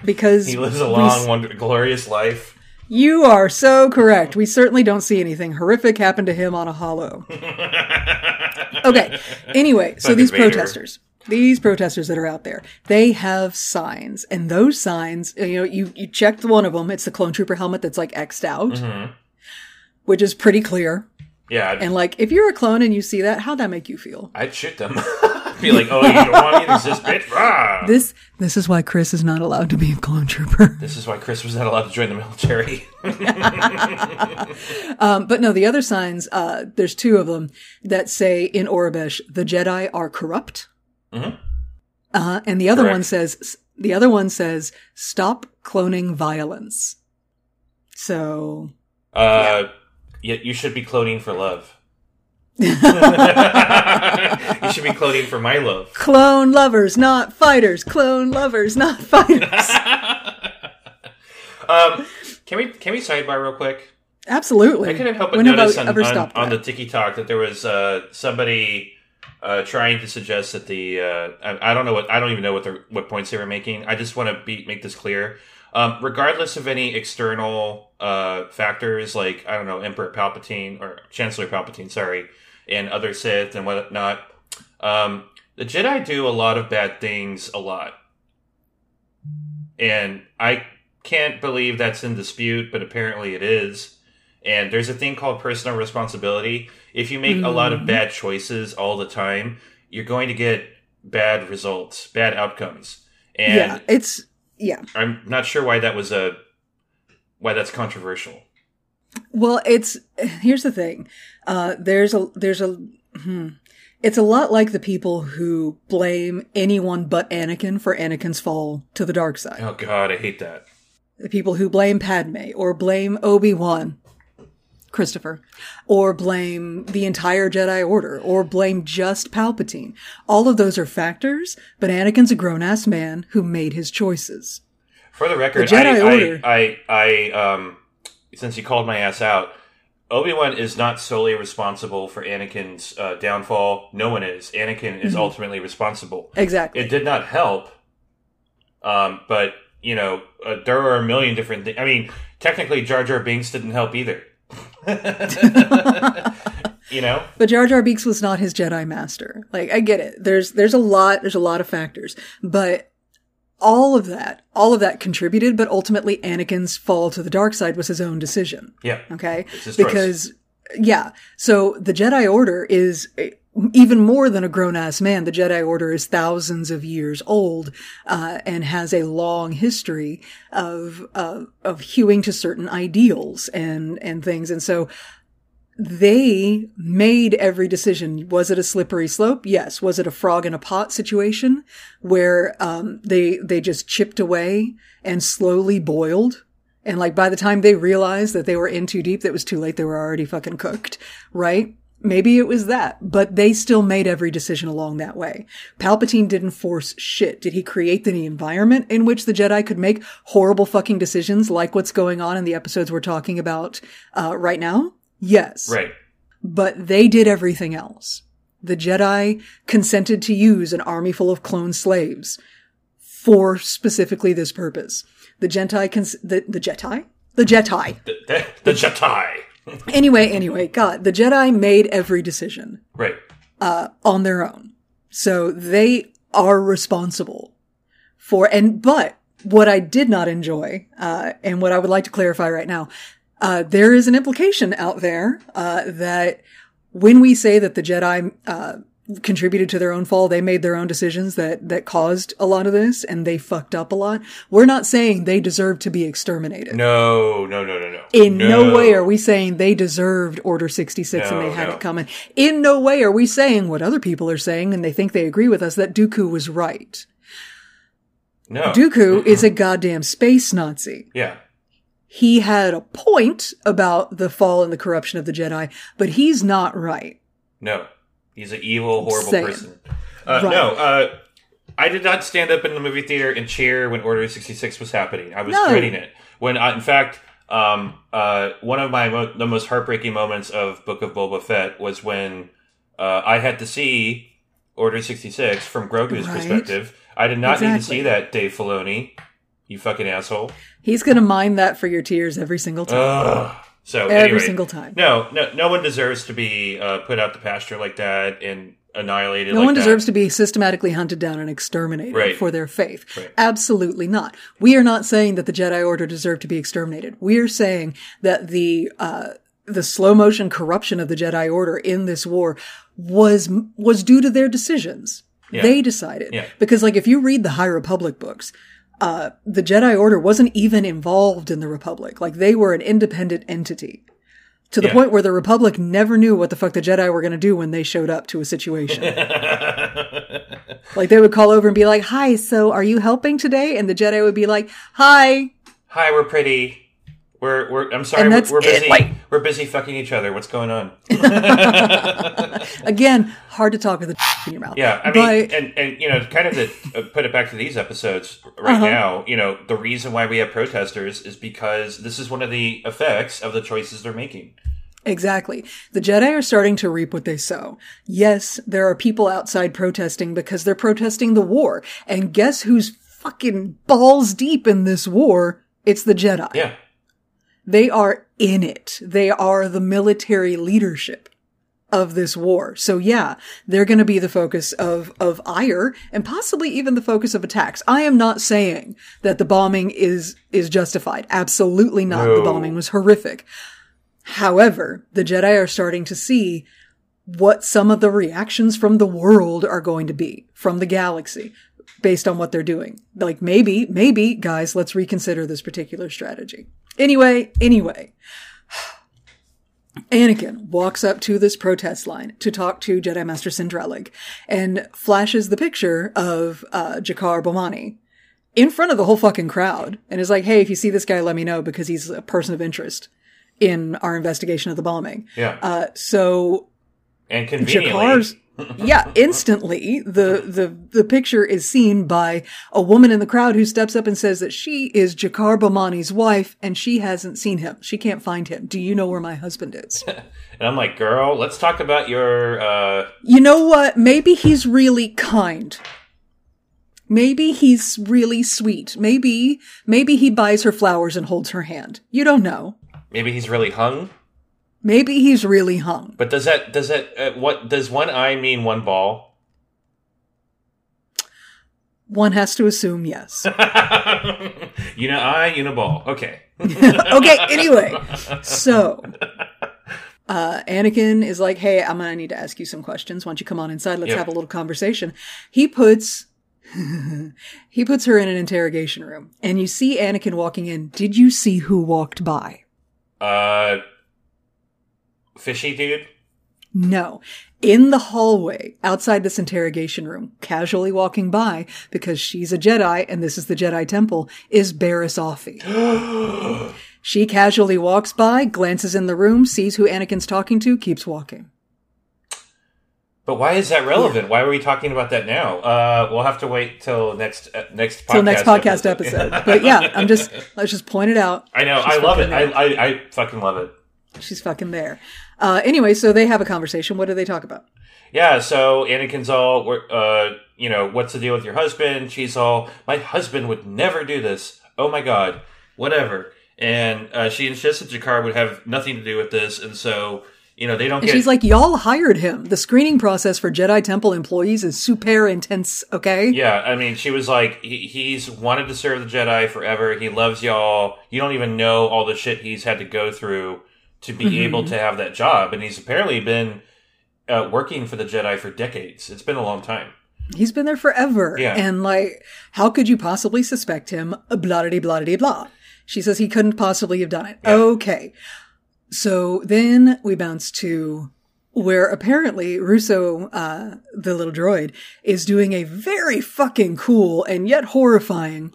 because He lives a long, s- wonder- glorious life. You are so correct. We certainly don't see anything horrific happen to him on a holo. okay. Anyway, so these Vader. protesters, these protesters that are out there, they have signs, and those signs, you know, you you checked one of them. It's the clone trooper helmet that's like xed out, Mm-hmm. which is pretty clear. Yeah, I'd, And like, if you're a clone and you see that, how'd that make you feel? I'd shoot them. Be like, oh, you don't want me to exist, bitch? This this is why Chris is not allowed to be a clone trooper. This is why Chris was not allowed to join the military. Um, but no, the other signs, uh, there's two of them that say in Aurebesh, the Jedi are corrupt. Uh, and the other Correct. one says, the other one says, stop cloning violence. So, Uh, yeah. you should be cloning for love. you should be cloning for my love. clone lovers, not fighters. Clone lovers, not fighters. Um, can we can we sidebar real quick? Absolutely. I couldn't help but When have notice I on, ever on, stopped on the? Tiki Talk that there was uh, somebody uh, trying to suggest that the uh, I, I don't know what I don't even know what the what points they were making. I just want to be make this clear. Um, regardless of any external uh, factors like I don't know Emperor Palpatine or Chancellor Palpatine, sorry, and other Sith and whatnot, um, the Jedi do a lot of bad things a lot, and I can't believe that's in dispute, but apparently it is. And there's a thing called personal responsibility. If you make a lot Mm-hmm. of bad choices all the time, you're going to get bad results, bad outcomes. And yeah, it's, yeah. I'm not sure why that was a why that's controversial. Well, it's here's the thing. Uh, there's a there's a hmm, it's a lot like the people who blame anyone but Anakin for Anakin's fall to the dark side. Oh god, I hate that. The people who blame Padme or blame Obi Wan, Christopher, or blame the entire Jedi Order, or blame just Palpatine. All of those are factors, but Anakin's a grown ass man who made his choices. For the record, Jedi I, Order- I, I, I, um, since you called my ass out, Obi Wan is not solely responsible for Anakin's uh, downfall. No one is. Anakin is ultimately responsible. Exactly. It did not help, um, but you know uh, there are a million different things. I mean, technically, Jar Jar Binks didn't help either. you know, But Jar Jar Binks was not his Jedi master. Like I get it. There's there's a lot there's a lot of factors, but all of that all of that contributed. But ultimately, Anakin's fall to the dark side was his own decision. yeah. Okay, his choice. because yeah. So the Jedi Order is even more than a grown ass man. The Jedi Order is thousands of years old uh, and has a long history of uh, of hewing to certain ideals and and things. And so they made every decision. Was it a slippery slope? Yes. Was it a frog in a pot situation where um, they they just chipped away and slowly boiled? And like by the time they realized that they were in too deep, that was too late. They were already fucking cooked, right? Maybe it was that, but they still made every decision along that way. Palpatine didn't force shit. Did he create the environment in which the Jedi could make horrible fucking decisions like what's going on in the episodes we're talking about uh, right now? Yes Right. but they did everything else. The Jedi consented to use an army full of clone slaves for specifically this purpose. The Jedi, cons- the, the Jedi? The Jedi. The, the, the Jedi. Anyway, anyway, God, the Jedi made every decision Right. Uh, on their own. So they are responsible for, and, but what I did not enjoy, uh, and what I would like to clarify right now, uh, there is an implication out there, uh, that when we say that the Jedi, uh, contributed to their own fall, they made their own decisions that, that caused a lot of this and they fucked up a lot. We're not saying they deserve to be exterminated. No, no, no, no, no. In no. way are we saying they deserved Order 66 and they had no. it coming. In no way are we saying what other people are saying and they think they agree with us that Dooku was right. No. Dooku is a goddamn space Nazi. Yeah. He had a point about the fall and the corruption of the Jedi, but he's not right. No. He's an evil, horrible Saying. person. Uh, Right. No. Uh, I did not stand up in the movie theater and cheer when Order 66 was happening. I was No. dreading it. When, uh, in fact, um, uh, one of my mo- the most heartbreaking moments of Book of Boba Fett was when uh, I had to see Order 66 from Grogu's Right. perspective. I did not need to see that, Dave Filoni. You fucking asshole. He's gonna mine that for your tears every single time. Ugh. So Every anyway, single time. No, no, no one deserves to be uh, put out the pasture like that and annihilated. No like one that. deserves to be systematically hunted down and exterminated Right. for their faith. Right. Absolutely not. We are not saying that the Jedi Order deserved to be exterminated. We are saying that the uh, the slow motion corruption of the Jedi Order in this war was was due to their decisions. Yeah. They decided Yeah. because, like, if you read the High Republic books. Uh, the Jedi Order wasn't even involved in the Republic. Like, they were an independent entity. To the Yeah. point where the Republic never knew what the fuck the Jedi were going to do when they showed up to a situation. Like they would call over and be like, "Hi, so are you helping today?" And the Jedi would be like, "Hi." Hi, we're pretty. We're, we're I'm sorry, we're, we're it, busy. like- we're busy fucking each other. What's going on? Again, hard to talk with a in your mouth. Yeah, I mean, but and and you know, kind of to uh, put it back to these episodes right Uh-huh. now. You know, the reason why we have protesters is because this is one of the effects of the choices they're making. exactly, the Jedi are starting to reap what they sow. Yes, there are people outside protesting because they're protesting the war, and guess who's fucking balls deep in this war? It's the Jedi. Yeah, They are in it. They are the military leadership of this war. So yeah, they're going to be the focus of, of ire and possibly even the focus of attacks. I am not saying that the bombing is, is justified. Absolutely not. The bombing was horrific. However, the Jedi are starting to see what some of the reactions from the world are going to be from the galaxy based on what they're doing. Like maybe, maybe guys, let's reconsider this particular strategy. Anyway, anyway, Anakin walks up to this protest line to talk to Jedi Master Cin Drallig and flashes the picture of uh, Jackar Bowmani in front of the whole fucking crowd and is like, hey, if you see this guy, let me know because he's a person of interest in our investigation of the bombing. yeah, Uh, so and conveniently, Jackar's yeah, instantly the the the picture is seen by a woman in the crowd who steps up and says that she is Jackar Bowmani's wife and she hasn't seen him. She can't find him. Do you know where my husband is? and I'm like, girl, let's talk about your. uh you know what? Maybe he's really kind. Maybe he's really sweet. Maybe maybe he buys her flowers and holds her hand. You don't know. Maybe he's really hung. Maybe he's really hung. But does that does that uh, what does one eye mean one ball? One has to assume yes. you know, eye, you know, ball. Okay. okay, anyway. So, uh, Anakin is like, hey, I'm gonna need to ask you some questions. Why don't you come on inside? Let's Yep. have a little conversation. He puts, he puts her in an interrogation room and you see Anakin walking in. Did you see who walked by? Uh, fishy dude. No. In the hallway outside this interrogation room, casually walking by because she's a Jedi and this is the Jedi Temple, is Barris Offee. she casually walks by, glances in the room, sees who Anakin's talking to, keeps walking. But why is that relevant? Why are we talking about that now? Uh, we'll have to wait till next uh, next podcast Till next podcast episode. but yeah, I'm just let's just point it out. I know. She's I love it. I. I I fucking love it. She's fucking there. Uh, anyway, so they have a conversation. What do they talk about? Yeah. So Anakin's all, uh, you know, what's the deal with your husband? She's all, my husband would never do this. Oh my god, whatever. And uh, she insists that Jackar would have nothing to do with this, and so you know they don't And get. she's like, y'all hired him. The screening process for Jedi Temple employees is super intense, okay? Yeah, I mean, she was like, he, he's wanted to serve the Jedi forever. He loves y'all. You don't even know all the shit he's had to go through to be Mm-hmm. able to have that job. And he's apparently been uh, working for the Jedi for decades. It's been a long time. He's been there forever. Yeah. And like, how could you possibly suspect him? Blah, blah, blah, blah. She says he couldn't possibly have done it. Yeah. Okay. So then we bounce to where apparently Russo, uh, the little droid, is doing a very fucking cool and yet horrifying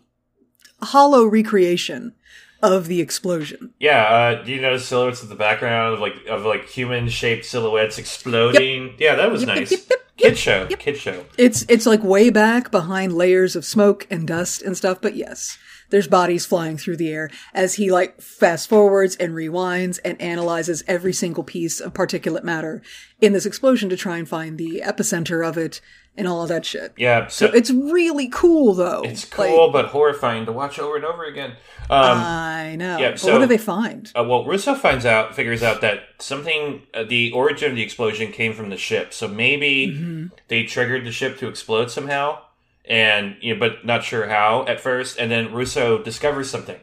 holo recreation of the explosion. Yeah, uh, do you notice silhouettes in the background of like of like human shaped silhouettes exploding? Yeah, that was Yep, yep, nice. yep, yep, Kid show, kid show. It's it's like way back behind layers of smoke and dust and stuff, but yes, there's bodies flying through the air as he like fast forwards and rewinds and analyzes every single piece of particulate matter in this explosion to try and find the epicenter of it and all of that shit. Yeah, so, So it's really cool, though. it's Like, cool but horrifying to watch over and over again. Um, I know. yeah, but so- what do they find? Uh, well, Russo finds out, figures out that something, uh, the origin of the explosion came from the ship. So maybe Mm-hmm. they triggered the ship to explode somehow, and you know, but not sure how at first. And then Russo discovers something.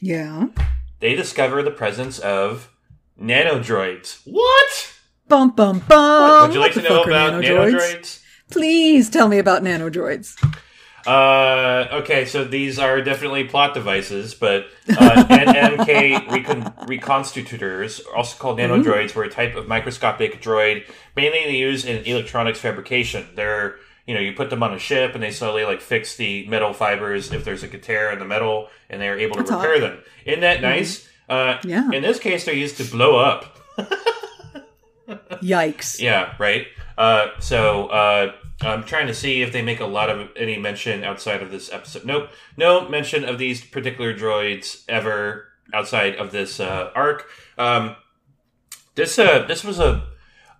Yeah. They discover the presence of nanodroids. What? Bum bum bum. Would you like What to know about nanodroids? Please tell me about nanodroids. Uh, okay, so these are definitely plot devices, but uh, NMK recon- reconstitutors, also called nanodroids, were a type of microscopic droid mainly used in electronics fabrication. They're you know you put them on a ship and they slowly like fix the metal fibers if there's a tear in the metal, and they're able to That's repair hot. them. Isn't that nice? Uh, Yeah. In this case, they're used to blow up. Yikes. Yeah, right. Uh, so uh, I'm trying to see if they make a lot of any mention outside of this episode. Nope, no mention of these particular droids ever outside of this uh, arc. Um, this uh, this was a.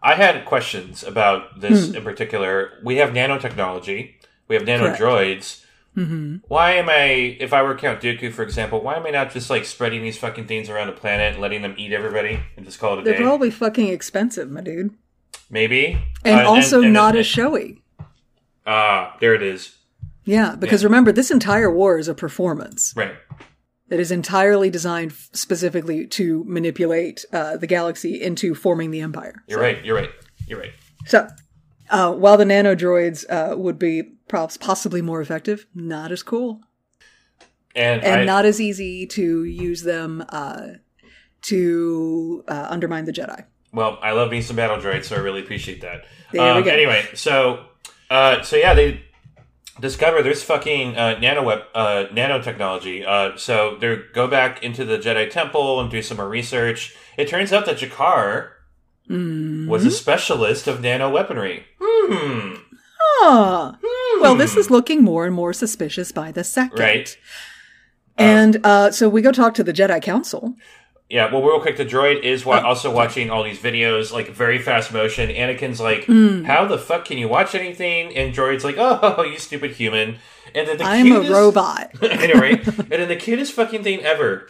I had questions about this in particular. We have nanotechnology. We have nanodroids. Why am I, if I were Count Dooku, for example, why am I not just like spreading these fucking things around the planet and letting them eat everybody and just call it a day? They're day? probably fucking expensive, my dude. Maybe. And Uh, also and- not and- as showy. Ah, there it is. Yeah, because remember, this entire war is a performance. Right. That is entirely designed specifically to manipulate uh, the galaxy into forming the empire. You're right. You're right. You're right. So, uh, while the nanodroids uh, would be perhaps possibly more effective, not as cool And, and I, not as easy to use them uh, to uh, undermine the Jedi. well, I love me some battle droids, so I really appreciate that. There we um, go. Anyway, so, uh, so yeah, they discover there's fucking uh, nano web, uh, nanotechnology. Uh, so they go back into the Jedi Temple and do some more research. It turns out that Jakar Mm-hmm. was a specialist of nano weaponry. Hmm. Ah, well, this is looking more and more suspicious by the second. Right. And uh, so we go talk to the Jedi Council. Yeah, well, real quick, the droid is Oh, wa- also watching all these videos, like very fast motion. Anakin's like, Hmm. "How the fuck can you watch anything?" And droid's like, "Oh, you stupid human." And then the I'm a robot. anyway, and then the cutest fucking thing ever.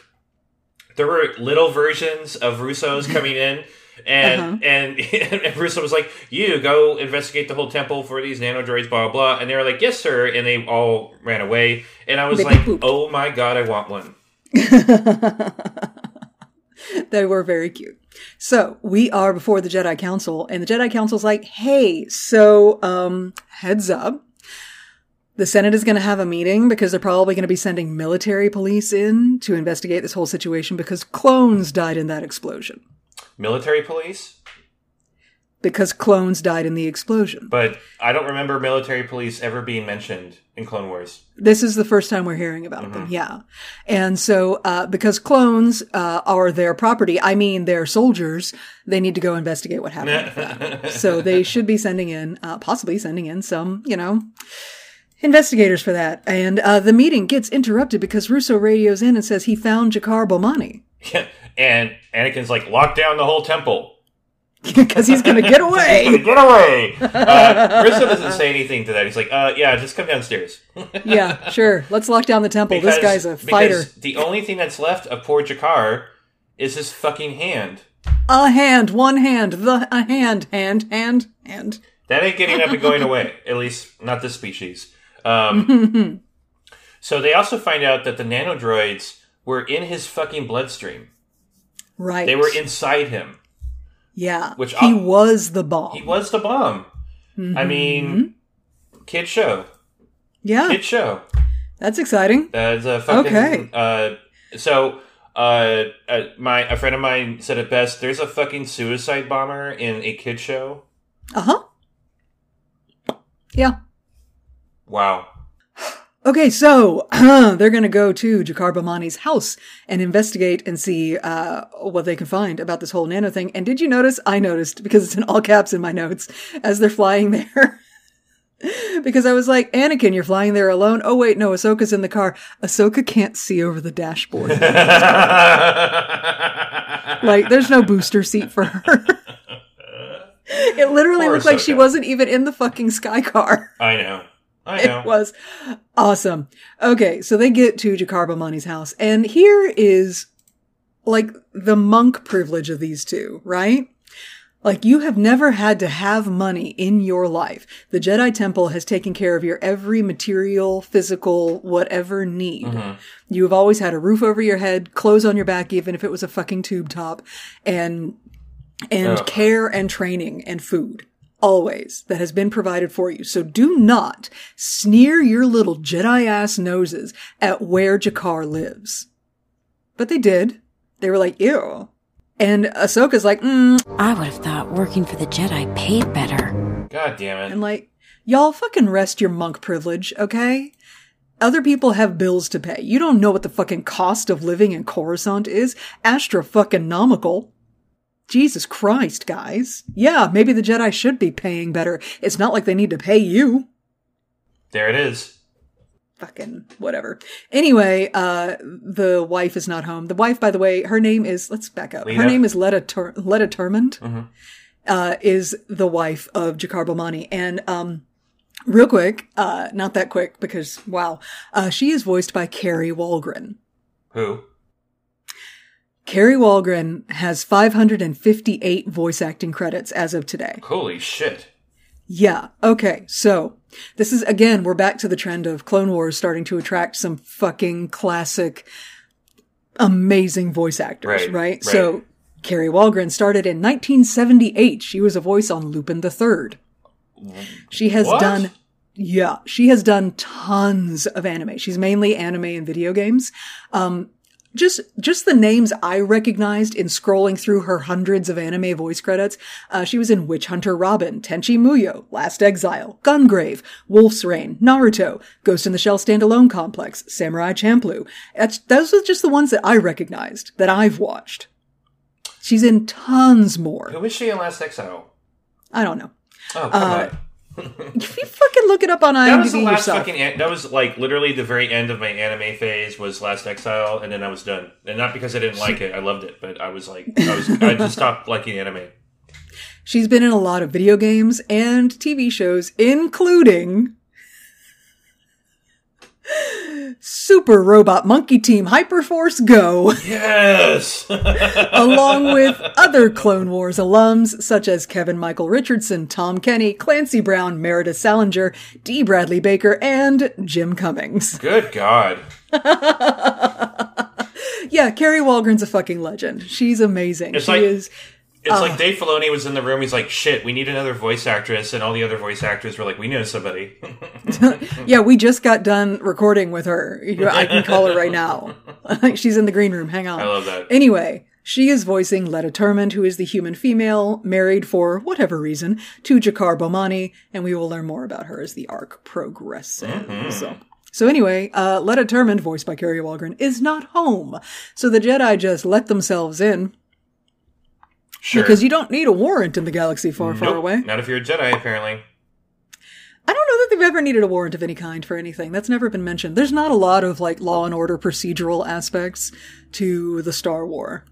There were little versions of Russo's coming in, and Uh-huh. and, and Russo was like, "You go investigate the whole temple for these nanodroids, blah blah." blah. And they were like, "Yes, sir," and they all ran away. And I was They like, pooped. "Oh my god, I want one." They were very cute. So we are before the Jedi Council, and the Jedi Council's like, hey, so, um, heads up. The Senate is going to have a meeting because they're probably going to be sending military police in to investigate this whole situation because clones died in that explosion. Military police. Because clones died in the explosion. But I don't remember military police ever being mentioned in Clone Wars. This is the first time we're hearing about Mm-hmm. them, yeah. And so, uh, because clones uh, are their property, I mean, they're soldiers, they need to go investigate what happened. so they should be sending in, uh, possibly sending in some, you know, investigators for that. And uh, the meeting gets interrupted because Russo radios in and says he found Jackar Bowmani Yeah. and Anakin's like, lock down the whole temple. because he's going to get away. gonna Get away! Uh, doesn't say anything to that. He's like, uh, yeah, just come downstairs. yeah, sure. Let's lock down the temple. this guy's a fighter. because The only thing that's left of poor Jackar is his fucking hand. A hand, one hand, the a hand, hand, hand, hand. That ain't getting up and going away. At least, not this species. Um, so they also find out that the nanodroids were in his fucking bloodstream. Right. They were inside him. Yeah. Which he was the bomb. He was the bomb. I mean, kid show. yeah. Kid show. That's exciting. That's a fucking. Okay. Uh, so, uh, uh, my a friend of mine said it best. There's a fucking suicide bomber in a kid show. Uh huh. Yeah. Wow. Okay, so they're going to go to Jackar Bowmani's house and investigate and see uh, what they can find about this whole nano thing. And did you notice? I noticed because it's in all caps in my notes as they're flying there. because I was like, Anakin, you're flying there alone. Oh wait, no, Ahsoka's in the car. Ahsoka can't see over the dashboard. like, there's no booster seat for her. It literally Poor looked like she wasn't even in the fucking sky car. I know. It was awesome. Okay, so they get to Jackar Bowmani's house, and here is like the monk privilege of these two, right? Like you have never had to have money in your life. The Jedi Temple has taken care of your every material, physical, whatever need. Mm-hmm. You have always had a roof over your head, clothes on your back, even if it was a fucking tube top, and and Ugh. care and training and food. Always that has been provided for you. So do not sneer your little Jedi ass noses at where Jackar lives. But they did. They were like, ew. And Ahsoka's like, mm, I would have thought working for the Jedi paid better. God damn it. and like, y'all fucking rest your monk privilege, okay? Other people have bills to pay. You don't know what the fucking cost of living in Coruscant is. Astra fucking nomical. Jesus Christ, guys. Yeah, maybe the Jedi should be paying better. It's not like they need to pay you. there it is. Fucking whatever. Anyway, uh, the wife is not home. The wife, by the way, her name is, let's back up. Her name is Letta, Tur- Letta Turmond. Mhm. Uh, is the wife of Jackar Bowmani. And, um, real quick, uh, not that quick because wow, uh, she is voiced by Kari Wahlgren. Who? Kari Wahlgren has 558 voice acting credits as of today. Holy shit. Yeah. Okay. So this is again, we're back to the trend of Clone Wars starting to attract some fucking classic, amazing voice actors, Right, right? right. So Kari Wahlgren started in 1978. She was a voice on Lupin the Third. She has What? done, yeah, she has done tons of anime. She's mainly anime and video games. Um, just just the names I recognized in scrolling through her hundreds of anime voice credits. Uh, she was in Witch Hunter Robin, Tenchi Muyo, Last Exile, Gungrave, Wolf's Rain, Naruto, Ghost in the Shell Standalone Complex, Samurai Champloo. That's, those are just the ones that I recognized that I've watched. She's in tons more. Who was she in Last Exile? I don't know. Oh, come Uh, on. If you fucking look it up on That was the IMDb last yourself. fucking. An- that was like literally the very end of my anime phase was Last Exile, and then I was done. And not because I didn't like it, I loved it, but I was like, I was, I just stopped liking anime. She's been in a lot of video games and TV shows, including Super Robot Monkey Team Hyperforce Go, Yes. along with other Clone Wars alums such as Kevin Michael Richardson, Tom Kenny, Clancy Brown, Meredith Salinger, D. Bradley Baker, and Jim Cummings. Good God. Yeah, Kari Wahlgren's a fucking legend. She's amazing. It's she like- is. It's Uh. like Dave Filoni was in the room. He's like, "Shit, we need another voice actress," and all the other voice actors were like, "We know somebody." Yeah, we just got done recording with her. I can call her right now. She's in the green room. Hang on. I love that. Anyway, she is voicing Letta Turmond, who is the human female, married for whatever reason to Jackar Bowmani, and we will learn more about her as the arc progresses. Mm-hmm. So. So anyway, uh, Letta Turmond, voiced by Kari Wahlgren, is not home. So the Jedi just let themselves in Sure. because you don't need a warrant in the galaxy far, far away. Not if you're a Jedi, apparently. I don't know that they've ever needed a warrant of any kind for anything. That's never been mentioned. There's not a lot of like law and order procedural aspects to the Star War.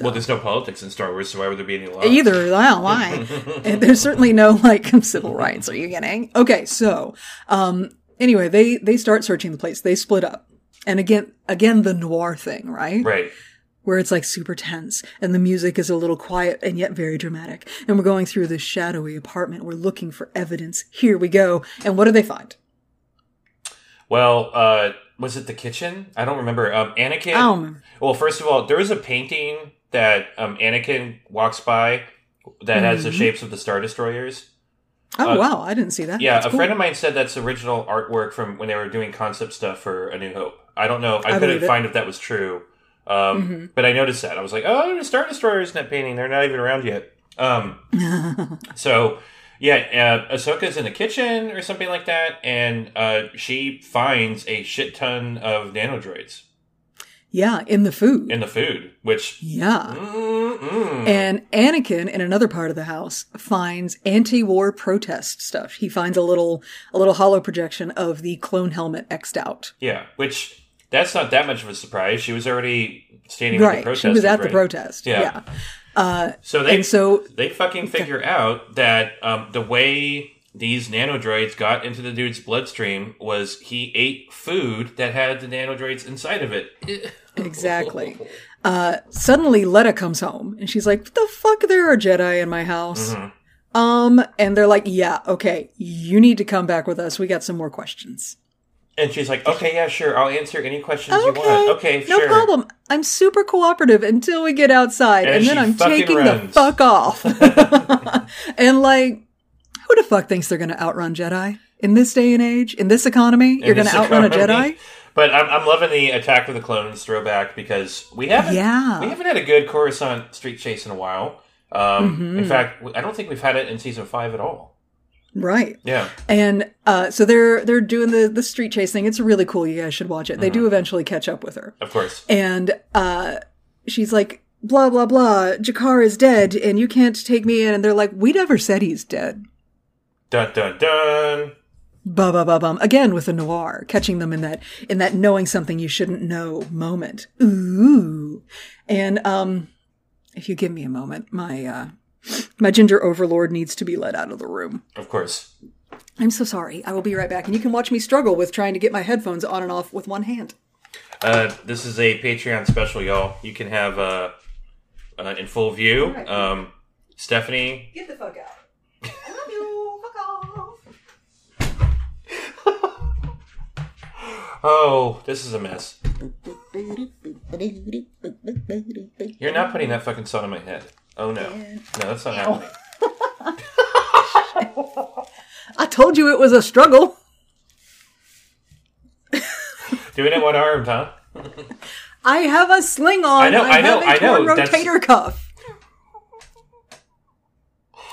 Well, there's no politics in Star Wars, so why would there be any law? Either, well, why? and there's certainly no like civil rights. Are you getting? Okay, so um, anyway, they they start searching the place. They split up, and again, again, the noir thing, right? Right. Where it's like super tense, and the music is a little quiet and yet very dramatic. And we're going through this shadowy apartment. We're looking for evidence. Here we go. And what do they find? Well, uh, was it the kitchen? I don't remember. Um, Anakin. I don't remember. Well, first of all, there is a painting that um, Anakin walks by that has the shapes of the Star Destroyers. Oh Uh, wow, I didn't see that. Yeah, That's a cool. friend of mine said that's original artwork from when they were doing concept stuff for A New Hope. I don't know. I, I couldn't. Mm-hmm. find if that was true. Um, But I noticed that. I was like, oh, Star Destroyers in that painting. They're not even around yet. Um, so, yeah, uh, Ahsoka's in the kitchen or something like that, and uh, she finds a shit ton of nanodroids Yeah, in the food. in the food, which. yeah. Mm-mm. And Anakin in another part of the house finds anti-war protest stuff. He finds a little a little holo projection of the clone helmet xed out. Yeah, which that's not that much of a surprise. She was already standing with the protest. Right. She was at the protest. Yeah. Yeah. So they and so they fucking figure out that um, the way these nanodroids got into the dude's bloodstream was he ate food that had the nanodroids inside of it. Exactly. Uh, suddenly, Letta comes home and she's like, What "The fuck? There are Jedi in my house." Um, and they're like, "Yeah, okay, you need to come back with us. We got some more questions." And she's like, "Okay, yeah, sure. I'll answer any questions you want. Okay, sure. no sure." problem. I'm super cooperative until we get outside, And and, then I'm taking the fuck off. and like, who the fuck thinks they're gonna outrun Jedi in this day and age, in this economy? You're In gonna this outrun a. Jedi? But I'm, I'm loving the Attack of the Clones throwback because we haven't Yeah. we haven't had a good Coruscant street chase in a while. Um, Mm-hmm. In fact, I don't think we've had it in season five at all. Right. Yeah, And uh, so they're they're doing the the street chase thing. It's really cool. You guys should watch it. They Mm-hmm. do eventually catch up with her, of course. and uh, she's like, "Blah blah blah. Jackar is dead, and you can't take me in." And they're like, "We never said he's dead." Dun dun dun. Ba ba ba bum. Again with the noir, catching them in that in that knowing something you shouldn't know moment. Ooh. And um, if you give me a moment, my uh, my ginger overlord needs to be let out of the room. Of course. I'm so sorry. I will be right back, and you can watch me struggle with trying to get my headphones on and off with one hand. Uh, this is a Patreon special, y'all. You can have uh, uh, in full view. Alright. Um, Stephanie. Get the fuck out. I love you. Fuck off. Oh, this is a mess. You're not putting that fucking song in my head. Oh no, no, that's not happening. I told you it was a struggle. Doing it one armed, huh? I have a sling on. I know, I know, have a I know, torn that's- rotator cuff.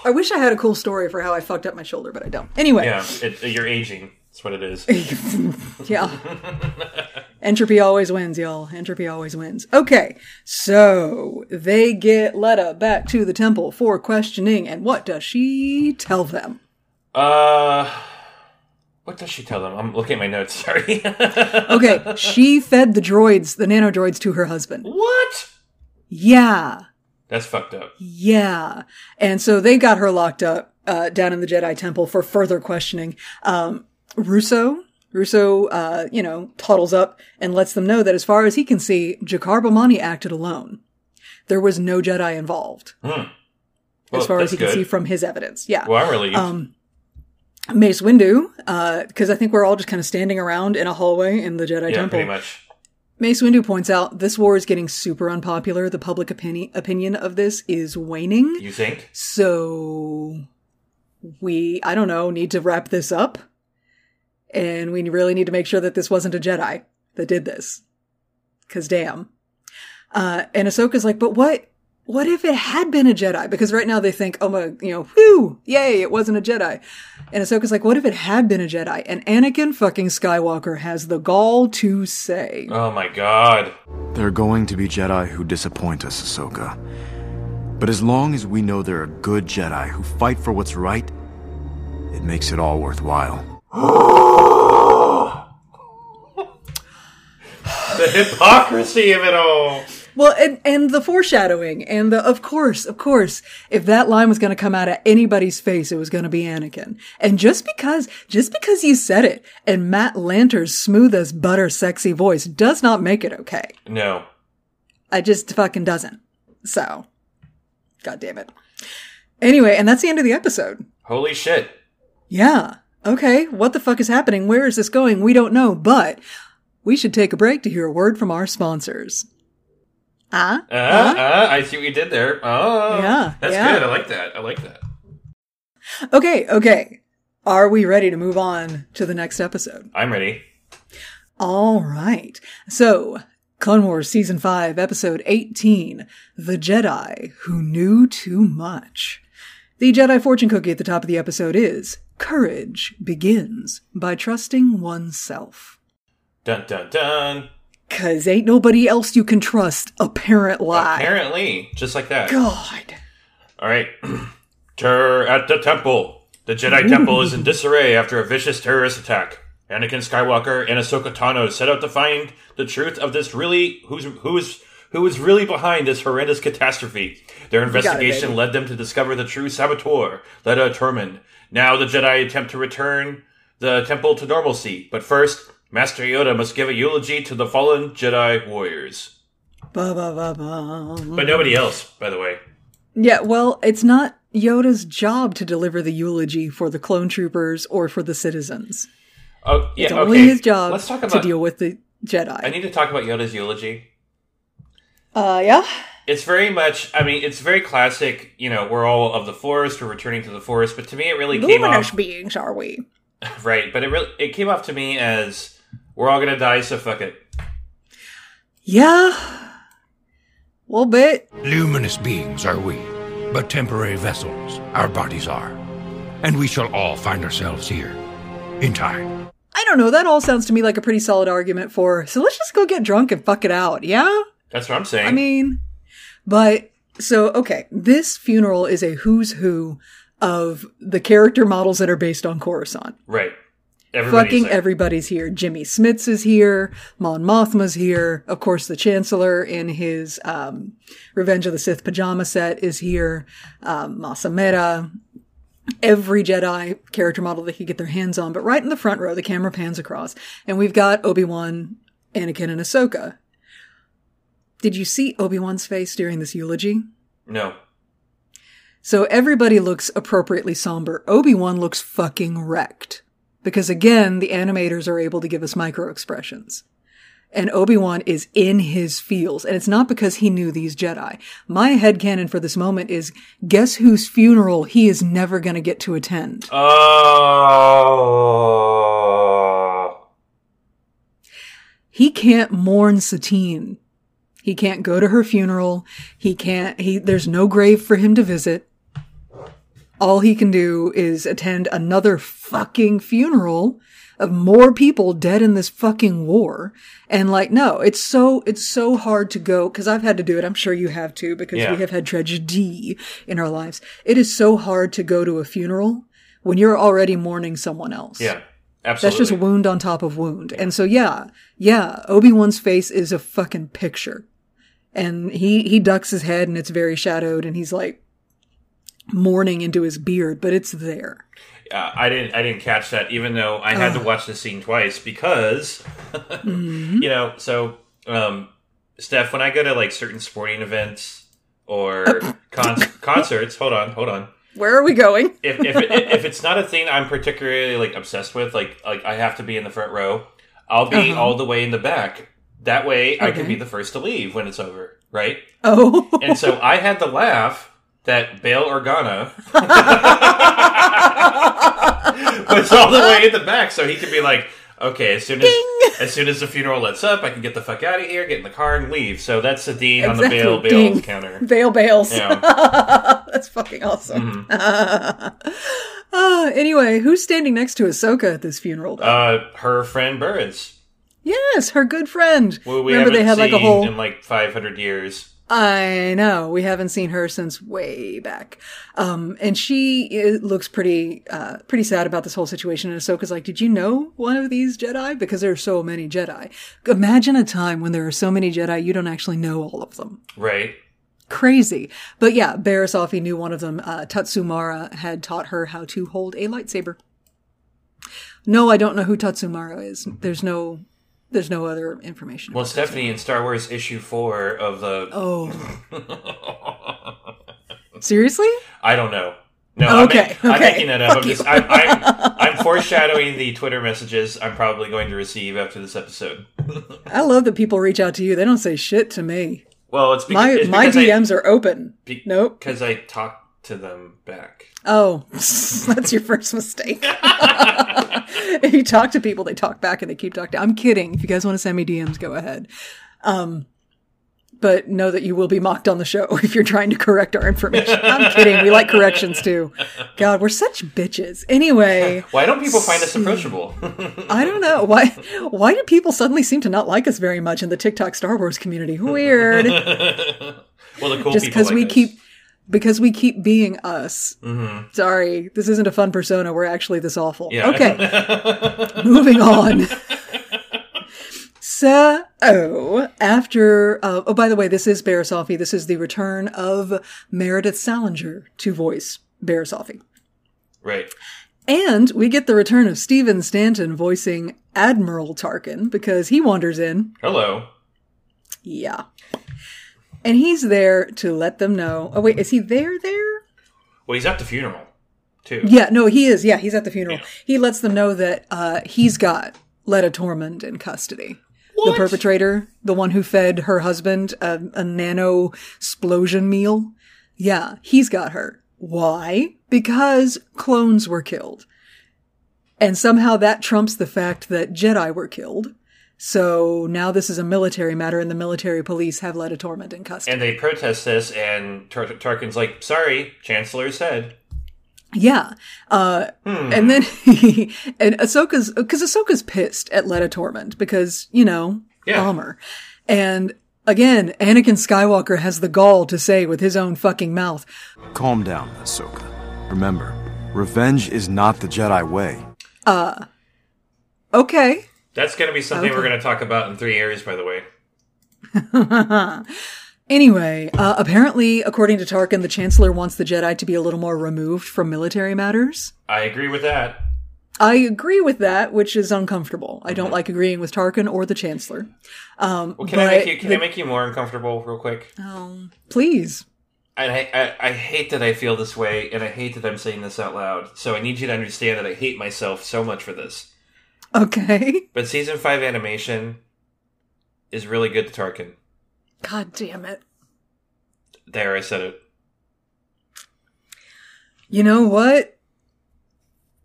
I wish I had a cool story for how I fucked up my shoulder, but I don't. Anyway, Yeah, it, you're aging. That's what it is. yeah. Entropy always wins, y'all. Entropy always wins. Okay, so they get Letta back to the temple for questioning, and what does she tell them? Uh, what does she tell them? I'm looking at my notes. Sorry. Okay, she fed the droids, the nanodroids, to her husband. what? Yeah. That's fucked up. Yeah. And so they got her locked up uh, down in the Jedi Temple for further questioning. Um, Russo, Russo, uh, you know, toddles up and lets them know that as far as he can see, Jackar Bowmani acted alone. There was no Jedi involved, Well, as far as he can see from his evidence. Yeah. Well, I'm relieved. Um, Mace Windu, because I think we're all just kind of standing around in a hallway in the Jedi yeah, Temple. pretty much. Mace Windu points out this war is getting super unpopular. The public opinion opinion of this is waning. You think? So we, I don't know, need to wrap this up. And we really need to make sure that this wasn't a Jedi that did this. Cause damn. Uh, and Ahsoka's like, but what, what if it had been a Jedi? Because right now they think, oh my, you know, whew, yay, it wasn't a Jedi. And Ahsoka's like, what if it had been a Jedi? And Anakin fucking Skywalker has the gall to say, Oh my god. There are going to be Jedi who disappoint us, Ahsoka. But as long as we know there are good Jedi who fight for what's right, it makes it all worthwhile. The hypocrisy of it all. Well, and, and the foreshadowing and the, of course, of course, if that line was going to come out of anybody's face, it was going to be Anakin. And just because, just because you said it and Matt Lanter's smooth as butter sexy voice does not make it okay. No. I just fucking doesn't. So, god damn it. Anyway, and that's the end of the episode. Holy shit. Yeah. Okay. What the fuck is happening? Where is this going? We don't know, but we should take a break to hear a word from our sponsors. Ah? Uh, uh, I see what you did there. Oh. Yeah, That's yeah. good. I like that. I like that. Okay, okay. Are we ready to move on to the next episode? I'm ready. All right. So, Clone Wars Season 5, Episode 18 The Jedi Who Knew Too Much. The Jedi fortune cookie at the top of the episode is Courage begins by trusting oneself. Dun dun dun. Cause ain't nobody else you can trust, apparent lie. Apparently, just like that. God. All right. Terror at the temple. The Jedi temple is in disarray after a vicious terrorist attack. Anakin Skywalker and Ahsoka Tano set out to find the truth of this really who's who is who is really behind this horrendous catastrophe. Their investigation baby. led them to discover the true saboteur, Letta Turmond. Now the Jedi attempt to return the temple to normalcy, but first, Master Yoda must give a eulogy to the fallen Jedi warriors. Ba, ba, ba. But nobody else, by the way. Yeah, well, it's not Yoda's job to deliver the eulogy for the clone troopers or for the citizens. Oh, yeah, It's okay. only his job Let's talk about, to deal with the Jedi. I need to talk about Yoda's eulogy. uh, yeah? It's very much. I mean, it's very classic. You know, we're all of the forest. We're returning to the forest. But to me, it really came Luminous off beings, are we? right. But it really it came off to me as we're all gonna die. So fuck it. Yeah. A little bit. Luminous beings are we, but temporary vessels our bodies are. And we shall all find ourselves here, in time. I don't know. That all sounds to me like a pretty solid argument for, so let's just go get drunk and fuck it out. Yeah? That's what I'm saying. I mean, but so okay, this funeral is a who's who of the character models that are based on Coruscant. right. Everybody's Fucking there. everybody's here. Jimmy Smits is here. Mon Mothma's here. Of course, the Chancellor in his um, Revenge of the Sith pajama set is here. Um, Mas Amedda. Every Jedi character model they could get their hands on. But right in the front row, the camera pans across, and we've got Obi Wan, Anakin, and Ahsoka. Did you see Obi Wan's face during this eulogy? no. So everybody looks appropriately somber. Obi-Wan looks fucking wrecked. Because again, the animators are able to give us micro expressions. And Obi-Wan is in his feels. And it's not because he knew these Jedi. My headcanon for this moment is guess whose funeral he is never gonna get to attend? Oh. He can't mourn Satine. He can't go to her funeral. He can't, he, there's no grave for him to visit. All he can do is attend another fucking funeral of more people dead in this fucking war. And like, no, it's so, it's so hard to go, cause I've had to do it. I'm sure you have too, because Yeah. we have had tragedy in our lives. It is so hard to go to a funeral when you're already mourning someone else. Yeah. Absolutely. That's just wound on top of wound. And so yeah, yeah, Obi-Wan's face is a fucking picture. And he he ducks his head and it's very shadowed and he's like mourning into his beard, but it's there. Uh, I didn't. I didn't catch that, even though I had to watch the scene twice because, Mm-hmm. you know. So, um, Steph, when I go to like certain sporting events or con- concerts, hold on, hold on. Where are we going? If if, it, if it's not a thing I'm particularly like obsessed with, like like I have to be in the front row, I'll be Uh-huh. all the way in the back. That way, I can be the first to leave when it's over, right? Oh. And so I had to laugh that Bail Organa was all the way in the back, so he could be like, okay, as soon as as soon as the funeral lets up, I can get the fuck out of here, get in the car, and leave. So that's the dean on the bail bail Ding. counter. Bail bails. Yeah. That's fucking awesome. Mm-hmm. Uh, anyway, who's standing next to Ahsoka at this funeral? Uh, her friend Burns. Yes, her good friend. Who we Remember they had like a whole in like 500 years. I know. We haven't seen her since way back. Um, and she looks pretty, uh, pretty sad about this whole situation. And Ahsoka's like, did you know one of these Jedi? Because there are so many Jedi. Imagine a time when there are so many Jedi, you don't actually know all of them. Right. Crazy. But yeah, Barriss Offee knew one of them. Uh, Tatsumara had taught her how to hold a lightsaber. No, I don't know who Tatsumara is. There's no, there's no other information. Well, Stephanie, in Star Wars issue four of the. Oh. Seriously? I don't know. No, I'm, Okay, I'm making that up. I'm, just. I'm, I'm, I'm foreshadowing the Twitter messages I'm probably going to receive after this episode. I love that people reach out to you. They don't say shit to me. Well, it's, beca- My it's my because I- DMs are open. be- Nope. Because I talk to them back. Oh, that's your first mistake. if you talk to people, they talk back and they keep talking. I'm kidding. If you guys want to send me DMs, go ahead. Um, but know that you will be mocked on the show if you're trying to correct our information. I'm kidding. We like corrections too. God, we're such bitches. Anyway, Why don't people find us approachable? I don't know why. Why do people suddenly seem to not like us very much in the TikTok Star Wars community? Weird. well, the cool just because like we us. keep because we keep being us. Sorry, this isn't a fun persona. We're actually this awful. Yeah. Okay, moving on. So, after, uh, oh, by the way, this is Barriss Offee. This is the return of Meredith Salenger to voice Barriss Offee. Right. And we get the return of Stephen Stanton voicing Admiral Tarkin because he wanders in. Hello. Yeah. And he's there to let them know. Oh, wait, is he there there? Well, he's at the funeral, too. Yeah, no, he is. Yeah, he's at the funeral. Yeah. He lets them know that uh, he's got Letta Turmond in custody. The perpetrator, the one who fed her husband a, a nano explosion meal. Yeah, he's got her. Why? Because clones were killed. And somehow that trumps the fact that Jedi were killed. So now this is a military matter and the military police have Letta Turmond in custody. And they protest this, and Tar- Tarkin's like, sorry, Chancellor said. Yeah. Uh, Hmm. and then, and Ahsoka's, cause Ahsoka's pissed at Letta Turmond because, you know, Yeah. bomber. And again, Anakin Skywalker has the gall to say with his own fucking mouth, Calm down, Ahsoka. Remember, revenge is not the Jedi way. Uh, okay. That's going to be something Okay. we're going to talk about in three areas, by the way. Anyway, uh, apparently, according to Tarkin, the Chancellor wants the Jedi to be a little more removed from military matters. I agree with that. I agree with that, which is uncomfortable. I Mm-hmm. don't like agreeing with Tarkin or the Chancellor. Um, Well, can I make you? Can the- I make you more uncomfortable, real quick? Um, please. And I, I, I hate that I feel this way, and I hate that I'm saying this out loud. So I need you to understand that I hate myself so much for this. Okay. But season five animation is really good to Tarkin. God damn it. There, I said it. You know what?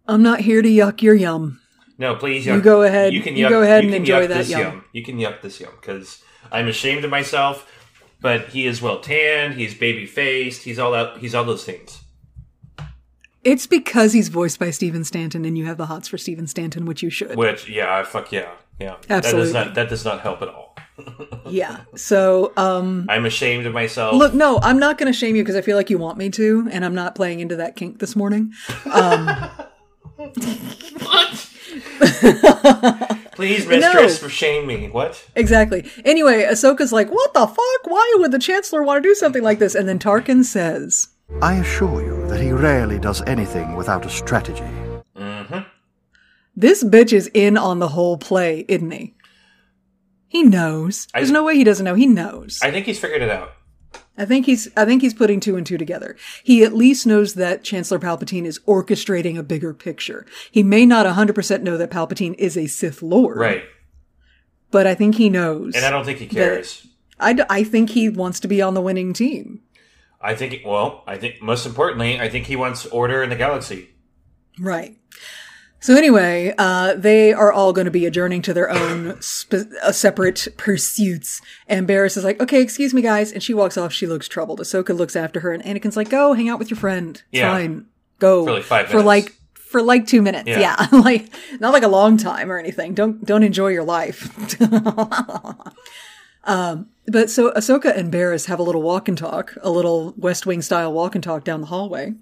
I'm not here to yuck your yum. No, please. You go ahead- You can you yuck, go ahead you and can enjoy yuck that this yum. You can yuck this yum because I'm ashamed of myself. But he is well tanned. He's baby faced. He's all that. He's all those things. It's because he's voiced by Stephen Stanton and you have the hots for Stephen Stanton, which you should. Which, yeah, I fuck yeah, yeah. Absolutely. That does not. That does not help at all. Yeah. So, um, I'm ashamed of myself. look, no, I'm not going to shame you because I feel like you want me to, and I'm not playing into that kink this morning. Um, please, mistress, No. shame me. What? exactly. Anyway, Ahsoka's like, what the fuck? Why would the Chancellor want to do something like this? And then Tarkin says, I assure you that he rarely does anything without a strategy. Mm-hmm. this bitch is in on the whole play, isn't he? He knows. I- There's no way he doesn't know. He knows. I think he's figured it out. I think he's I think he's putting two and two together. He at least knows that Chancellor Palpatine is orchestrating a bigger picture. He may not 100% know that Palpatine is a Sith Lord. Right. But I think he knows. And I don't think he cares. I, d- I think he wants to be on the winning team. I think. Well, I think most importantly, I think he wants order in the galaxy. Right. So anyway, uh, they are all going to be adjourning to their own uh, separate pursuits. And Barris is like, okay, excuse me, guys. And she walks off. She looks troubled. Ahsoka looks after her and Anakin's like, go hang out with your friend. It's Yeah. fine. Go. For like five For like, for like two minutes. Yeah. Yeah. like, not like a long time or anything. Don't, don't enjoy your life. um, but so Ahsoka and Barris have a little walk and talk, a little West Wing style walk and talk down the hallway.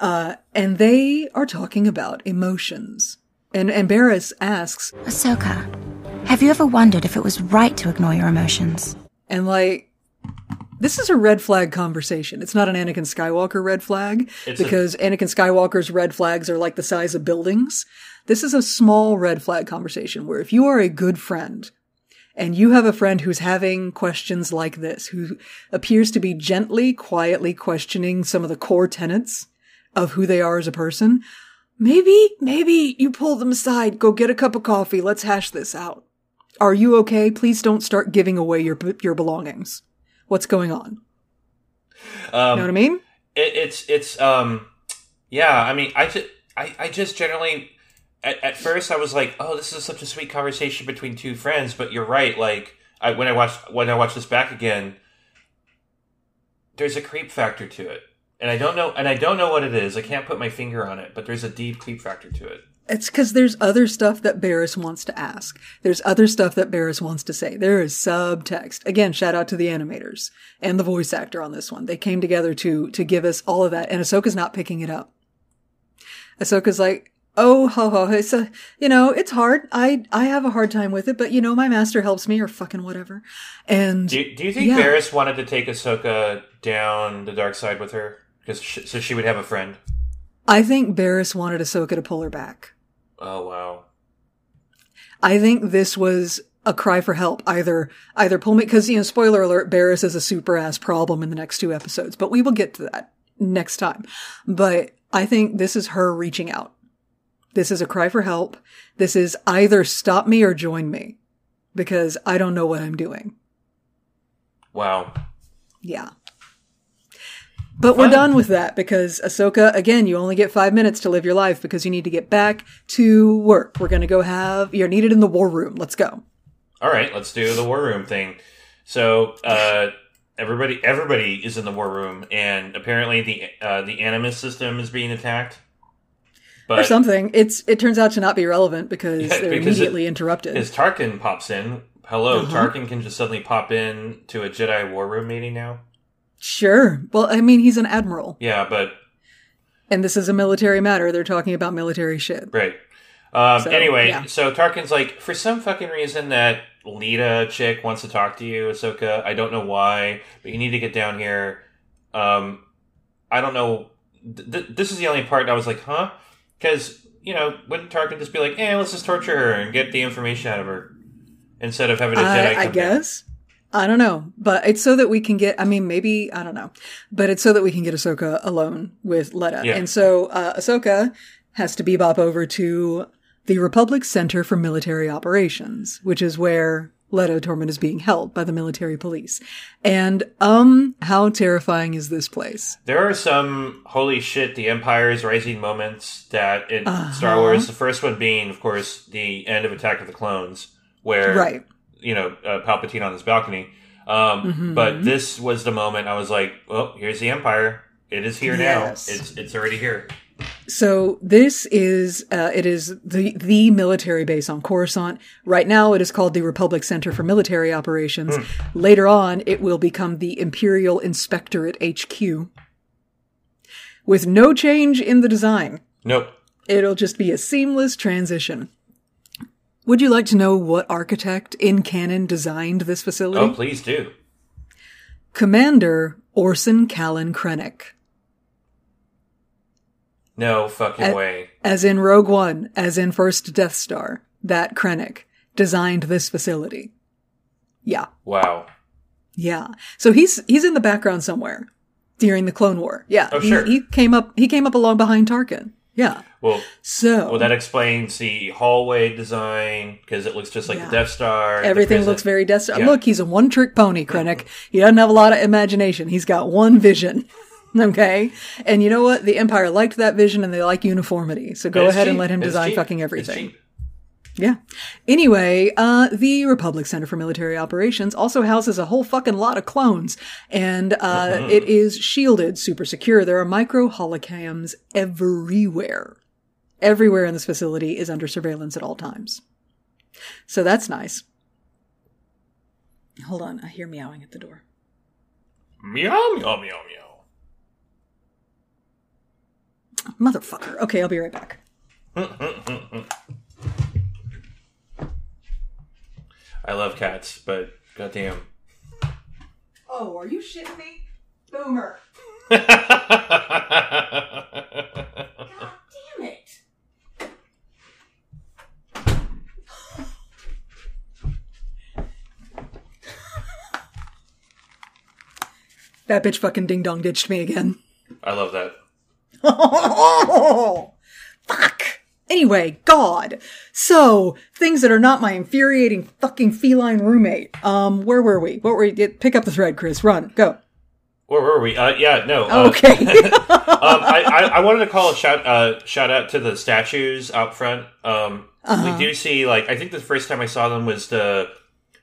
Uh, and they are talking about emotions. And, and Barris asks, Ahsoka, have you ever wondered if it was right to ignore your emotions? and like, this is a red flag conversation. It's not an Anakin Skywalker red flag It's a- because Anakin Skywalker's red flags are like the size of buildings. This is a small red flag conversation where if you are a good friend and you have a friend who's having questions like this, who appears to be gently, quietly questioning some of the core tenets of who they are as a person, maybe, maybe you pull them aside, go get a cup of coffee, let's hash this out. Are you okay? Please don't start giving away your your belongings. What's going on? Um, You know what I mean? it, it's it's um yeah i mean i just i, I just generally at, at first i was like oh this is such a sweet conversation between two friends but you're right like I, when i watch when i watch this back again there's a creep factor to it and i don't know and i don't know what it is i can't put my finger on it but there's a deep creep factor to it It's because there's other stuff that Barris wants to ask. There's other stuff that Barris wants to say. There is subtext. Again, shout out to the animators and the voice actor on this one. They came together to to give us all of that, and Ahsoka's not picking it up. Ahsoka's like, Oh ho ho! It's a, you know, it's hard. I I have a hard time with it, but you know, my master helps me, or fucking whatever. And Do, do you think Yeah. Wanted to take Ahsoka down the dark side with her, because so she would have a friend? I think Barris wanted Ahsoka to pull her back. Oh wow. I think this was a cry for help. Either either pull me because you know, spoiler alert, Barris is a super ass problem in the next two episodes, but we will get to that next time. But I think this is her reaching out. This is a cry for help. This is either stop me or join me because I don't know what I'm doing. Wow. Yeah. But we're done with that because Ahsoka, again, you only get five minutes to live your life because you need to get back to work. We're going to go have, you're needed in the war room. Let's go. All right, let's do the war room thing. So uh, everybody, everybody is in the war room, and apparently the uh, the Animus system is being attacked. Or something. It's it turns out to not be relevant because Yeah, they're because immediately it- interrupted. As Tarkin pops in, hello, Uh-huh. Tarkin can just suddenly pop in to a Jedi war room meeting now. Sure. Well, I mean, he's an admiral, Yeah, but and this is a military matter. They're talking about military shit. right. Um, So, anyway, yeah. so Tarkin's like, for some fucking reason, that Letta chick wants to talk to you, Ahsoka. I don't know why, but you need to get down here. Um, I don't know. Th- this is the only part I was like, huh? Because you know, wouldn't Tarkin just be like, "Eh, let's just torture her and get the information out of her," instead of having a Jedi? I, I guess. I don't know, but it's so that we can get. I mean, maybe I don't know, but it's so that we can get Ahsoka alone with Letta, Yeah. and so uh, Ahsoka has to bebop over to the Republic Center for Military Operations, which is where Letta Turmond is being held by the military police. And um, how terrifying is this place? There are some holy shit, the Empire is rising moments that in Uh-huh. Star Wars. The first one being, of course, the end of Attack of the Clones, where Right. you know uh, Palpatine on his balcony. Um, Mm-hmm. But this was the moment I was like, "Oh, here's the Empire. It is here Yes. now. It's it's already here." So this is uh, it is the the military base on Coruscant. Right now, it is called the Republic Center for Military Operations. Later on, it will become the Imperial Inspectorate HQ, with no change in the design. Nope. It'll just be a seamless transition. Would you like to know what architect in canon designed this facility? Oh, please do. Commander Orson Callan Krennic. No fucking Uh, way. as in Rogue One, as in First Death Star, that Krennic designed this facility. Yeah, Wow. yeah. So he's he's in the background somewhere during the Clone War. Yeah, Oh, he, sure. he came up he came up along behind Tarkin. Yeah. Well, So well, that explains the hallway design because it looks just like Yeah. the Death Star. everything looks very Death Star. Yeah. Look, he's a one trick pony, Krennic. He doesn't have a lot of imagination. He's got one vision. Okay. And you know what? The Empire liked that vision and they like uniformity. So go ahead and let him design fucking everything. Yeah. Anyway, uh, the Republic Center for Military Operations also houses a whole fucking lot of clones, and uh, Mm-hmm. it is shielded, super secure. There are micro holocams everywhere. Everywhere in this facility is under surveillance at all times. So that's nice. Hold on, I hear meowing at the door. Meow meow meow meow. Motherfucker. Okay, I'll be right back. I love cats, but goddamn. Oh, are you shitting me? Boomer. Damn Damn it. That bitch fucking ding dong ditched me again. I love that. Oh, fuck. Anyway, God. So, things that are not my infuriating fucking feline roommate. Um, where were we? What were we? Pick up the thread, Chris. Run. Go. Where were we? Uh, yeah, no. Uh, Okay. um, I, I, I wanted to call a shout uh, shout out to the statues out front. Um, Uh-huh. We do see like I think the first time I saw them was the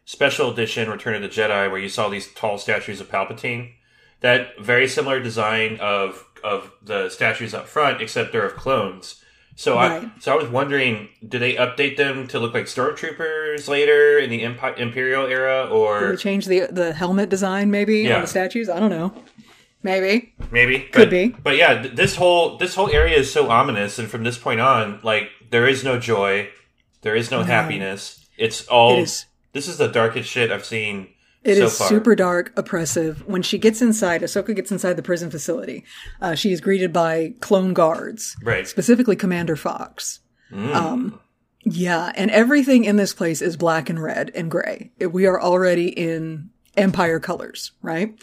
special edition Return of the Jedi, where you saw these tall statues of Palpatine. That very similar design of of the statues up front, except they're of clones. So Right. I so I was wondering, do they update them to look like stormtroopers later in the Impi- Imperial era, or they change the the helmet design maybe Yeah. on the statues? I don't know. Maybe. Maybe Could but, be. But yeah, th- this whole this whole area is so ominous, and from this point on, like there is no joy, there is no happiness. It's all. It is- This is the darkest shit I've seen. It is so far. super dark, oppressive. When she gets inside, Ahsoka gets inside the prison facility. Uh, she is greeted by clone guards, Right. specifically Commander Fox. Um, yeah, and everything in this place is black and red and gray. We are already in Empire colors, right?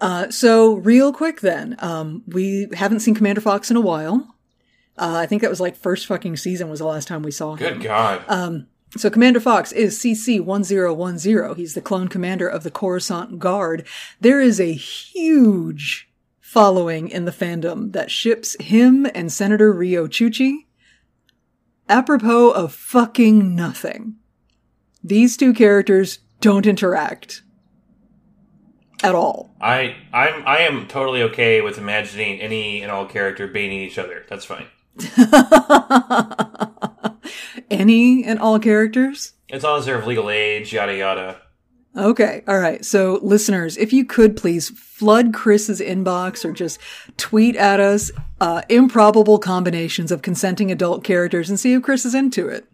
Uh, so real quick then, um, we haven't seen Commander Fox in a while. Uh, I think that was like first fucking season was the last time we saw him. Good God. Um, So Commander Fox is CC-1010. He's the clone commander of the Coruscant Guard. There is a huge following in the fandom that ships him and Senator Riyo Chuchi apropos of fucking nothing. These two characters don't interact at all. I I'm I am totally okay with imagining any and all character baiting each other. That's fine. Any and all characters? It's long as they're of legal age, yada yada. Okay. All right. So listeners, if you could please flood Chris's inbox or just tweet at us uh, improbable combinations of consenting adult characters and see if Chris is into it.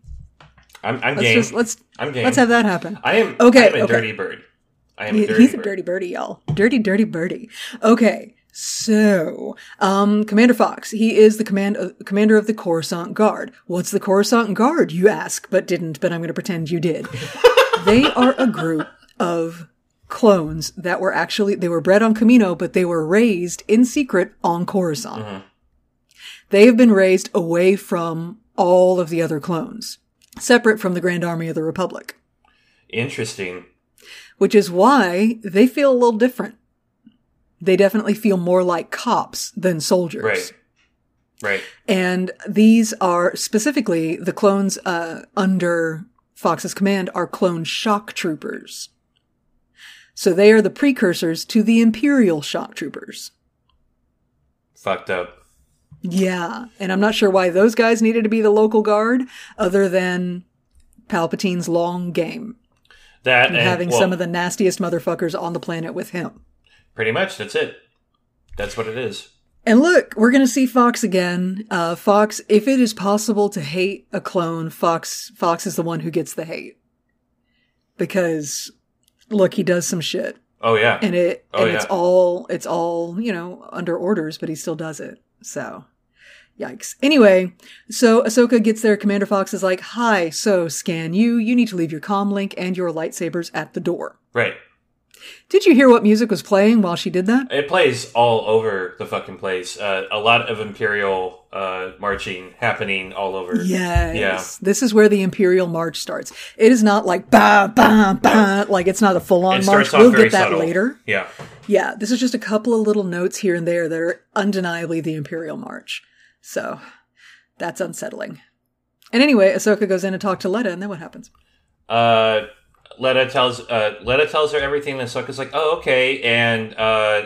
I'm I'm Let's game. just let's I'm game. let's have that happen. I am Okay, I am a okay. dirty bird. I am a dirty He's a bird. dirty birdie, y'all. Dirty, dirty birdie. Okay. So, um, Commander Fox, he is the command, uh, commander of the Coruscant Guard. What's the Coruscant Guard, you ask, but didn't, but I'm going to pretend you did. they are a group of clones that were actually, they were bred on Kamino, but they were raised in secret on Coruscant. They have been raised away from all of the other clones, separate from the Grand Army of the Republic Interesting. which is why they feel a little different. They definitely feel more like cops than soldiers. Right. Right. And these are specifically the clones uh, under Fox's command are clone shock troopers. So they are the precursors to the Imperial shock troopers. Fucked up. Yeah. And I'm not sure why those guys needed to be the local guard other than Palpatine's long game That and having well, some of the nastiest motherfuckers on the planet with him. Pretty much that's it. That's what it is. And look, we're going to see Fox again. Uh, Fox, if it is possible to hate a clone, Fox, Fox is the one who gets the hate. Because, look, he does some shit. Oh yeah. And it, Oh, and it's all, it's all, you know, under orders, but he still does it. So, yikes. Anyway, so Ahsoka gets there. Commander Fox is like, hi, so scan you. You need to leave your comm link and your lightsabers at the door. right. Did you hear what music was playing while she did that? It plays all over the fucking place. Uh, a lot of Imperial uh, marching happening all over. Yes. Yeah. This is where the Imperial March starts. It is not like ba ba ba like it's not a full on march. We'll get that subtle. later. Yeah. Yeah, this is just a couple of little notes here and there that are undeniably the Imperial March. So that's unsettling. And anyway, Ahsoka goes in to talk to Letta, and then what happens? Uh, Letta tells uh, Letta tells her everything, and Ahsoka's like, "Oh, okay," and uh,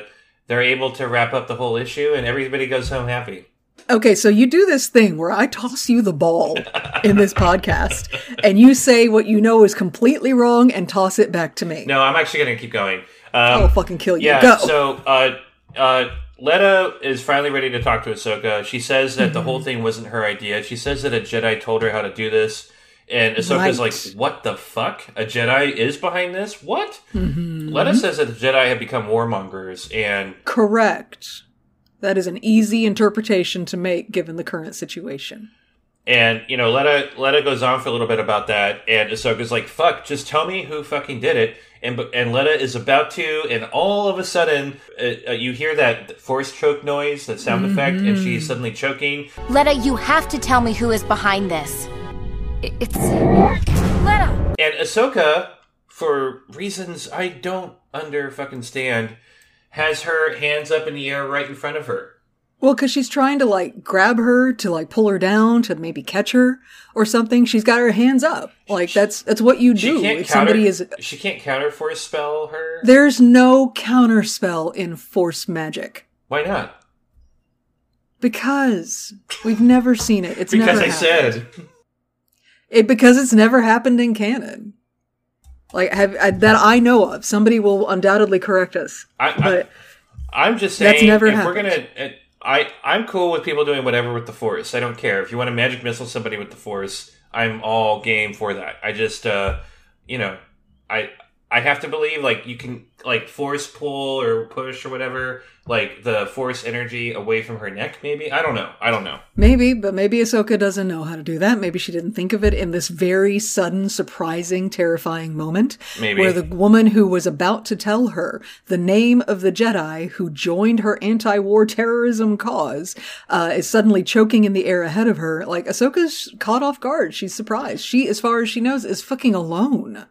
they're able to wrap up the whole issue, and everybody goes home happy. Okay, so you do this thing where I toss you the ball in this podcast, and you say what you know is completely wrong and toss it back to me. No, I'm actually going to keep going. Um, I'll fucking kill you. Yeah. Go. So, uh, uh, Letta is finally ready to talk to Ahsoka. She says that the whole Mm-hmm. thing wasn't her idea. She says that a Jedi told her how to do this. And Ahsoka's Right. like, what the fuck? A Jedi is behind this? What? Mm-hmm. Letta says that the Jedi have become warmongers, and Correct. That is an easy interpretation to make given the current situation. and you know, Letta Letta goes on for a little bit about that, and Ahsoka's like, "Fuck, just tell me who fucking did it." And and Letta is about to, and all of a sudden, uh, uh, you hear that force choke noise, that sound effect, and she's suddenly choking. Letta, you have to tell me who is behind this. I- It's. Letta! And Ahsoka, for reasons I don't under fucking stand, has her hands up in the air right in front of her. Well, because she's trying to like grab her to like pull her down to maybe catch her or something. She's got her hands up. Like that's that's what you She do can't if counter. somebody is. She can't counter force spell her. There's no counter spell in Force magic Why not? because we've never seen it. It's Because never I happened. said. It because it's never happened in canon. Like have I, that I know of. Somebody will undoubtedly correct us. I, I, But I'm just saying, That's never if we're gonna, I I'm cool with people doing whatever with the Force. I don't care if you want to magic missile somebody with the Force. I'm all game for that. I just, uh, you know, I I have to believe like you can like force pull or push or whatever, like the Force energy away from her neck. Maybe I don't know. I don't know. Maybe, but maybe Ahsoka doesn't know how to do that. Maybe she didn't think of it in this very sudden, surprising, terrifying moment. Maybe. Where the woman who was about to tell her the name of the Jedi who joined her anti-war terrorism cause, uh, is suddenly choking in the air ahead of her. Like, Ahsoka's caught off guard. She's surprised. She, as far as she knows, is fucking alone.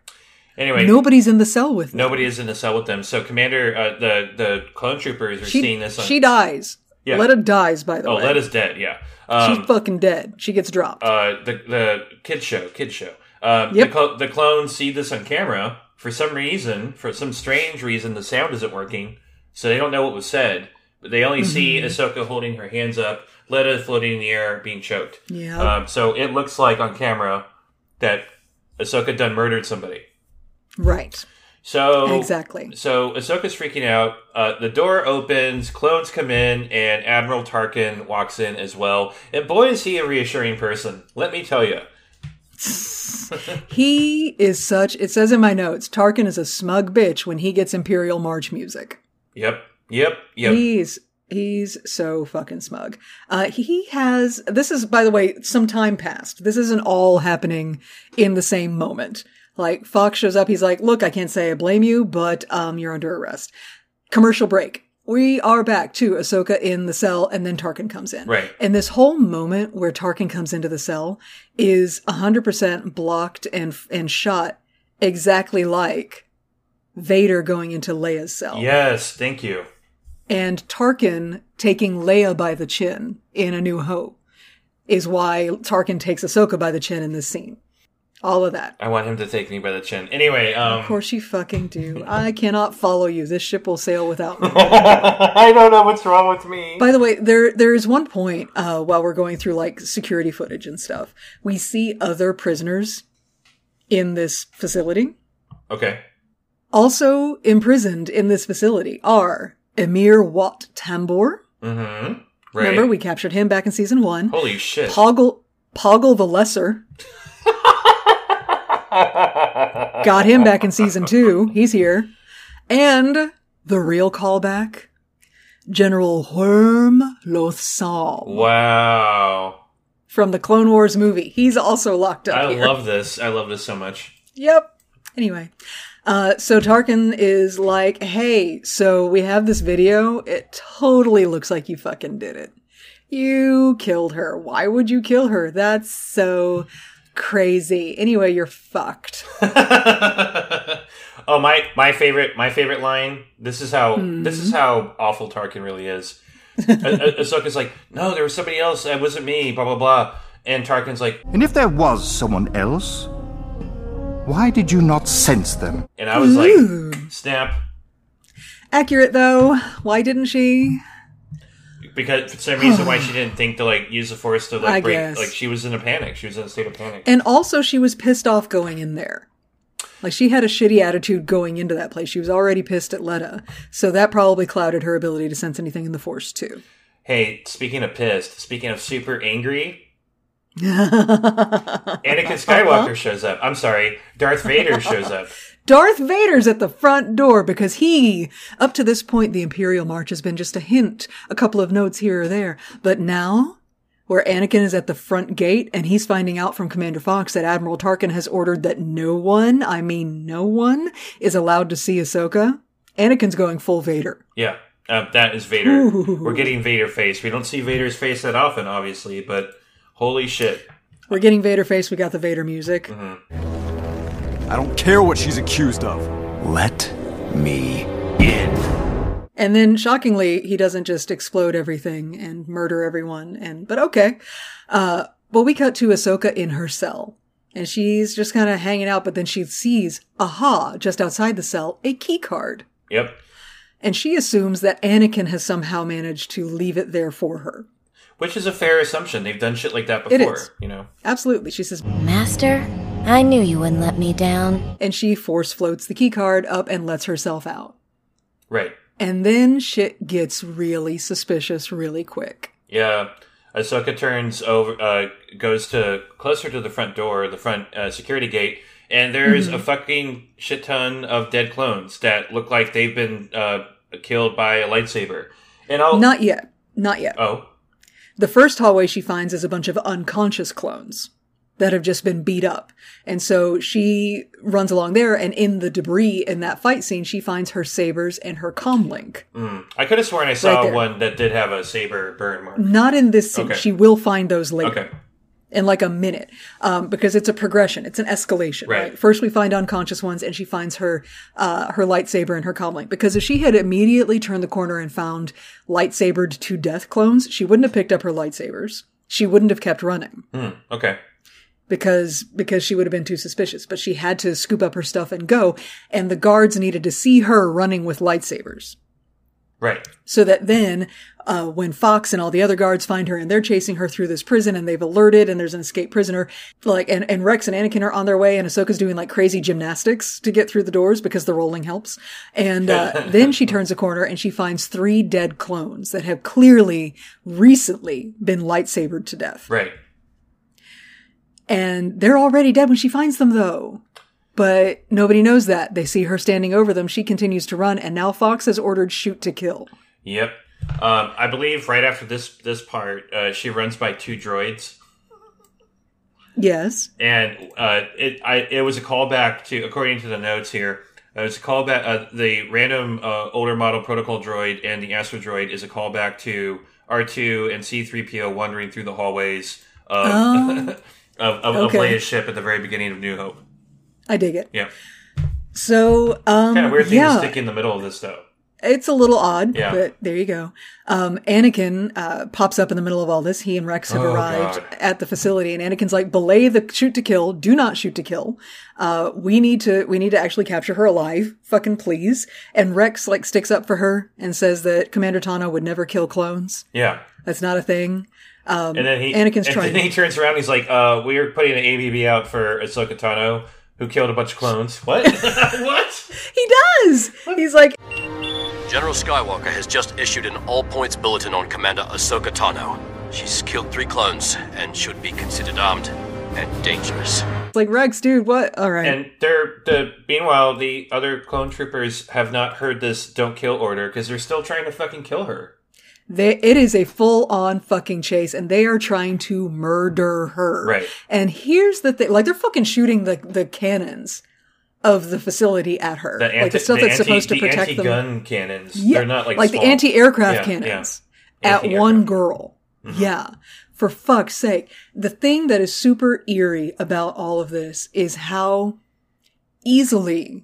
Anyway, Nobody's in the cell with them. nobody is in the cell with them. So Commander, uh, the the clone troopers are She, seeing this. On, she dies. Yeah. Letta dies, by the oh, way. Oh, Letta's dead. Yeah. She's Um, fucking dead. She gets dropped. uh, the the kid show, kid show. Um, Yep. the, cl- the clones see this on camera for some reason, for some strange reason. The sound isn't working, so they don't know what was said. But they only see Mm-hmm. Ahsoka holding her hands up, Letta floating in the air, being choked. Yeah. Um, so it looks like on camera that Ahsoka done murdered somebody. Right. So Exactly. So Ahsoka's freaking out. Uh, the door opens, clones come in, and Admiral Tarkin walks in as well. And boy, is he a reassuring person. Let me tell you. He is such, it says in my notes, Tarkin is a smug bitch when he gets Imperial March music. Yep. Yep. Yep. He's, he's so fucking smug. Uh, he has, this is, by the way, some time passed. This isn't all happening in the same moment. Like, Fox shows up, he's like, look, I can't say I blame you, but, um, you're under arrest. Commercial break. We are back to Ahsoka in the cell, and then Tarkin comes in. Right. And this whole moment where Tarkin comes into the cell is 100% blocked and, and shot exactly like Vader going into Leia's cell. Yes. Thank you. And Tarkin taking Leia by the chin in A New Hope is why Tarkin takes Ahsoka by the chin in this scene. All of that. I want him to take me by the chin. Anyway, um, Of course you fucking do. I cannot follow you. This ship will sail without me. I don't know what's wrong with me. By the way, there there is one point uh, while we're going through like security footage and stuff, we see other prisoners in this facility. Okay. Also imprisoned in this facility are Emir Wat Tambor. Mm-hmm. Right. Remember, we captured him back in season one. Holy shit. Poggle Poggle the Lesser. Got him back in season two. He's here. And the real callback, General Whorm Loathsom wow. from the Clone Wars movie. He's also locked up I here. love this. I love this so much. Yep. Anyway, uh, so Tarkin is like, hey, so we have this video. It totally looks like you fucking did it. You killed her. Why would you kill her? That's so crazy. Anyway, you're fucked. oh my my favorite my favorite line. This is how this Hmm. is how awful Tarkin really is. Ah- Ah- Ahsoka's like, no, there was somebody else. It wasn't me. Blah blah blah. And Tarkin's like, And if there was someone else, why did you not sense them? and I was like, snap, Accurate though. Why didn't she? Because for some reason why she didn't think to like use the force to like I break. guess. Like she was in a panic. She was in a state of panic. And also, she was pissed off going in there. Like, she had a shitty attitude going into that place. She was already pissed at Letta. So that probably clouded her ability to sense anything in the Force, too. hey, speaking of pissed, speaking of super angry, Anakin Skywalker shows up. I'm sorry, Darth Vader shows up. Darth Vader's at the front door because he, up to this point, the Imperial March has been just a hint, a couple of notes here or there. But now, where Anakin is at the front gate and he's finding out from Commander Fox that Admiral Tarkin has ordered that no one, I mean no one, is allowed to see Ahsoka, Anakin's going full Vader. Yeah, uh, that is Vader. We're getting Vader face. We don't see Vader's face that often, obviously, but holy shit. We're getting Vader face, we got the Vader music. I don't care what she's accused of. Let me in. And then shockingly, he doesn't just explode everything and murder everyone. And, but okay. Uh, well, we cut to Ahsoka in her cell and she's just kind of hanging out, but then she sees, aha, just outside the cell, a key card. Yep. And she assumes that Anakin has somehow managed to leave it there for her. Which is a fair assumption. They've done shit like that before, is. you know. Absolutely. She says, Master, I knew you wouldn't let me down. and she force floats the keycard up and lets herself out. Right. And then shit gets really suspicious really quick. Yeah. Ahsoka turns over, uh, goes to closer to the front door, the front uh, security gate, and there's Mm-hmm. a fucking shit ton of dead clones that look like they've been uh, killed by a lightsaber. And I'll Not yet. Not yet. oh The first hallway she finds is a bunch of unconscious clones that have just been beat up. And so she runs along there, and in the debris in that fight scene, she finds her sabers and her comlink. mm. I could have sworn I saw Right one that did have a saber burn mark. Not in this scene. Okay. She will find those later. Okay, in like a minute um, because it's a progression it's an escalation right. Right. first we find unconscious ones and she finds her uh, her lightsaber and her comlink because if she had immediately turned the corner and found lightsabered to death clones she wouldn't have picked up her lightsabers she wouldn't have kept running Hmm. okay, because because she would have been too suspicious but she had to scoop up her stuff and go and the guards needed to see her running with lightsabers right. so that then uh, when fox and all the other guards find her and they're chasing her through this prison and they've alerted and there's an escaped prisoner like and, and rex and anakin are on their way and ahsoka's doing like crazy gymnastics to get through the doors because the rolling helps and uh, then she turns a corner and she finds three dead clones that have clearly recently been lightsabered to death Right. And they're already dead when she finds them though but nobody knows that they see her standing over them she continues to run and now fox has ordered shoot to kill Yep. Um, I believe right after this this part, uh, she runs by two droids, yes and uh, it I it was a callback to according to the notes here. Uh, it was a callback. Uh, the random uh, older model protocol droid and the astro droid is a callback to R two and C three PO wandering through the hallways of Oh. of, of, Okay. of Leia's ship at the very beginning of New Hope. i dig it Yeah, So, um, kind of weird thing yeah, to stick in the middle of this though. it's a little odd, Yeah. but there you go. Um, Anakin uh, pops up in the middle of all this. He and Rex have Oh, arrived God. at the facility, and Anakin's like, "Belay the shoot to kill. Do not shoot to kill. Uh, we need to. We need to actually capture her alive. Fucking please." And Rex like sticks up for her and says that Commander Tano would never kill clones. Yeah. That's not a thing. Um, And then he Anakin's and trying. then he turns around. He's like, uh, "We're putting an APB out for Ahsoka Tano, who killed a bunch of clones." What? what? he does. He's like, General Skywalker has just issued an all points bulletin on Commander Ahsoka Tano. She's killed three clones and should be considered armed and dangerous. It's like Rex, dude. What? All right. And they're the meanwhile the other clone troopers have not heard this "don't kill" order because they're still trying to fucking kill her. They, it is a full on fucking chase and they are trying to murder her. Right. And here's the thing, like they're fucking shooting the, the cannons of the facility at her. The like the stuff the that's anti, supposed to the protect them. anti-gun cannons. Yeah. They're not like the small. anti-aircraft Yeah, cannons yeah. at Anti-aircraft. one girl. Mm-hmm. Yeah. For fuck's sake. The thing that is super eerie about all of this is how easily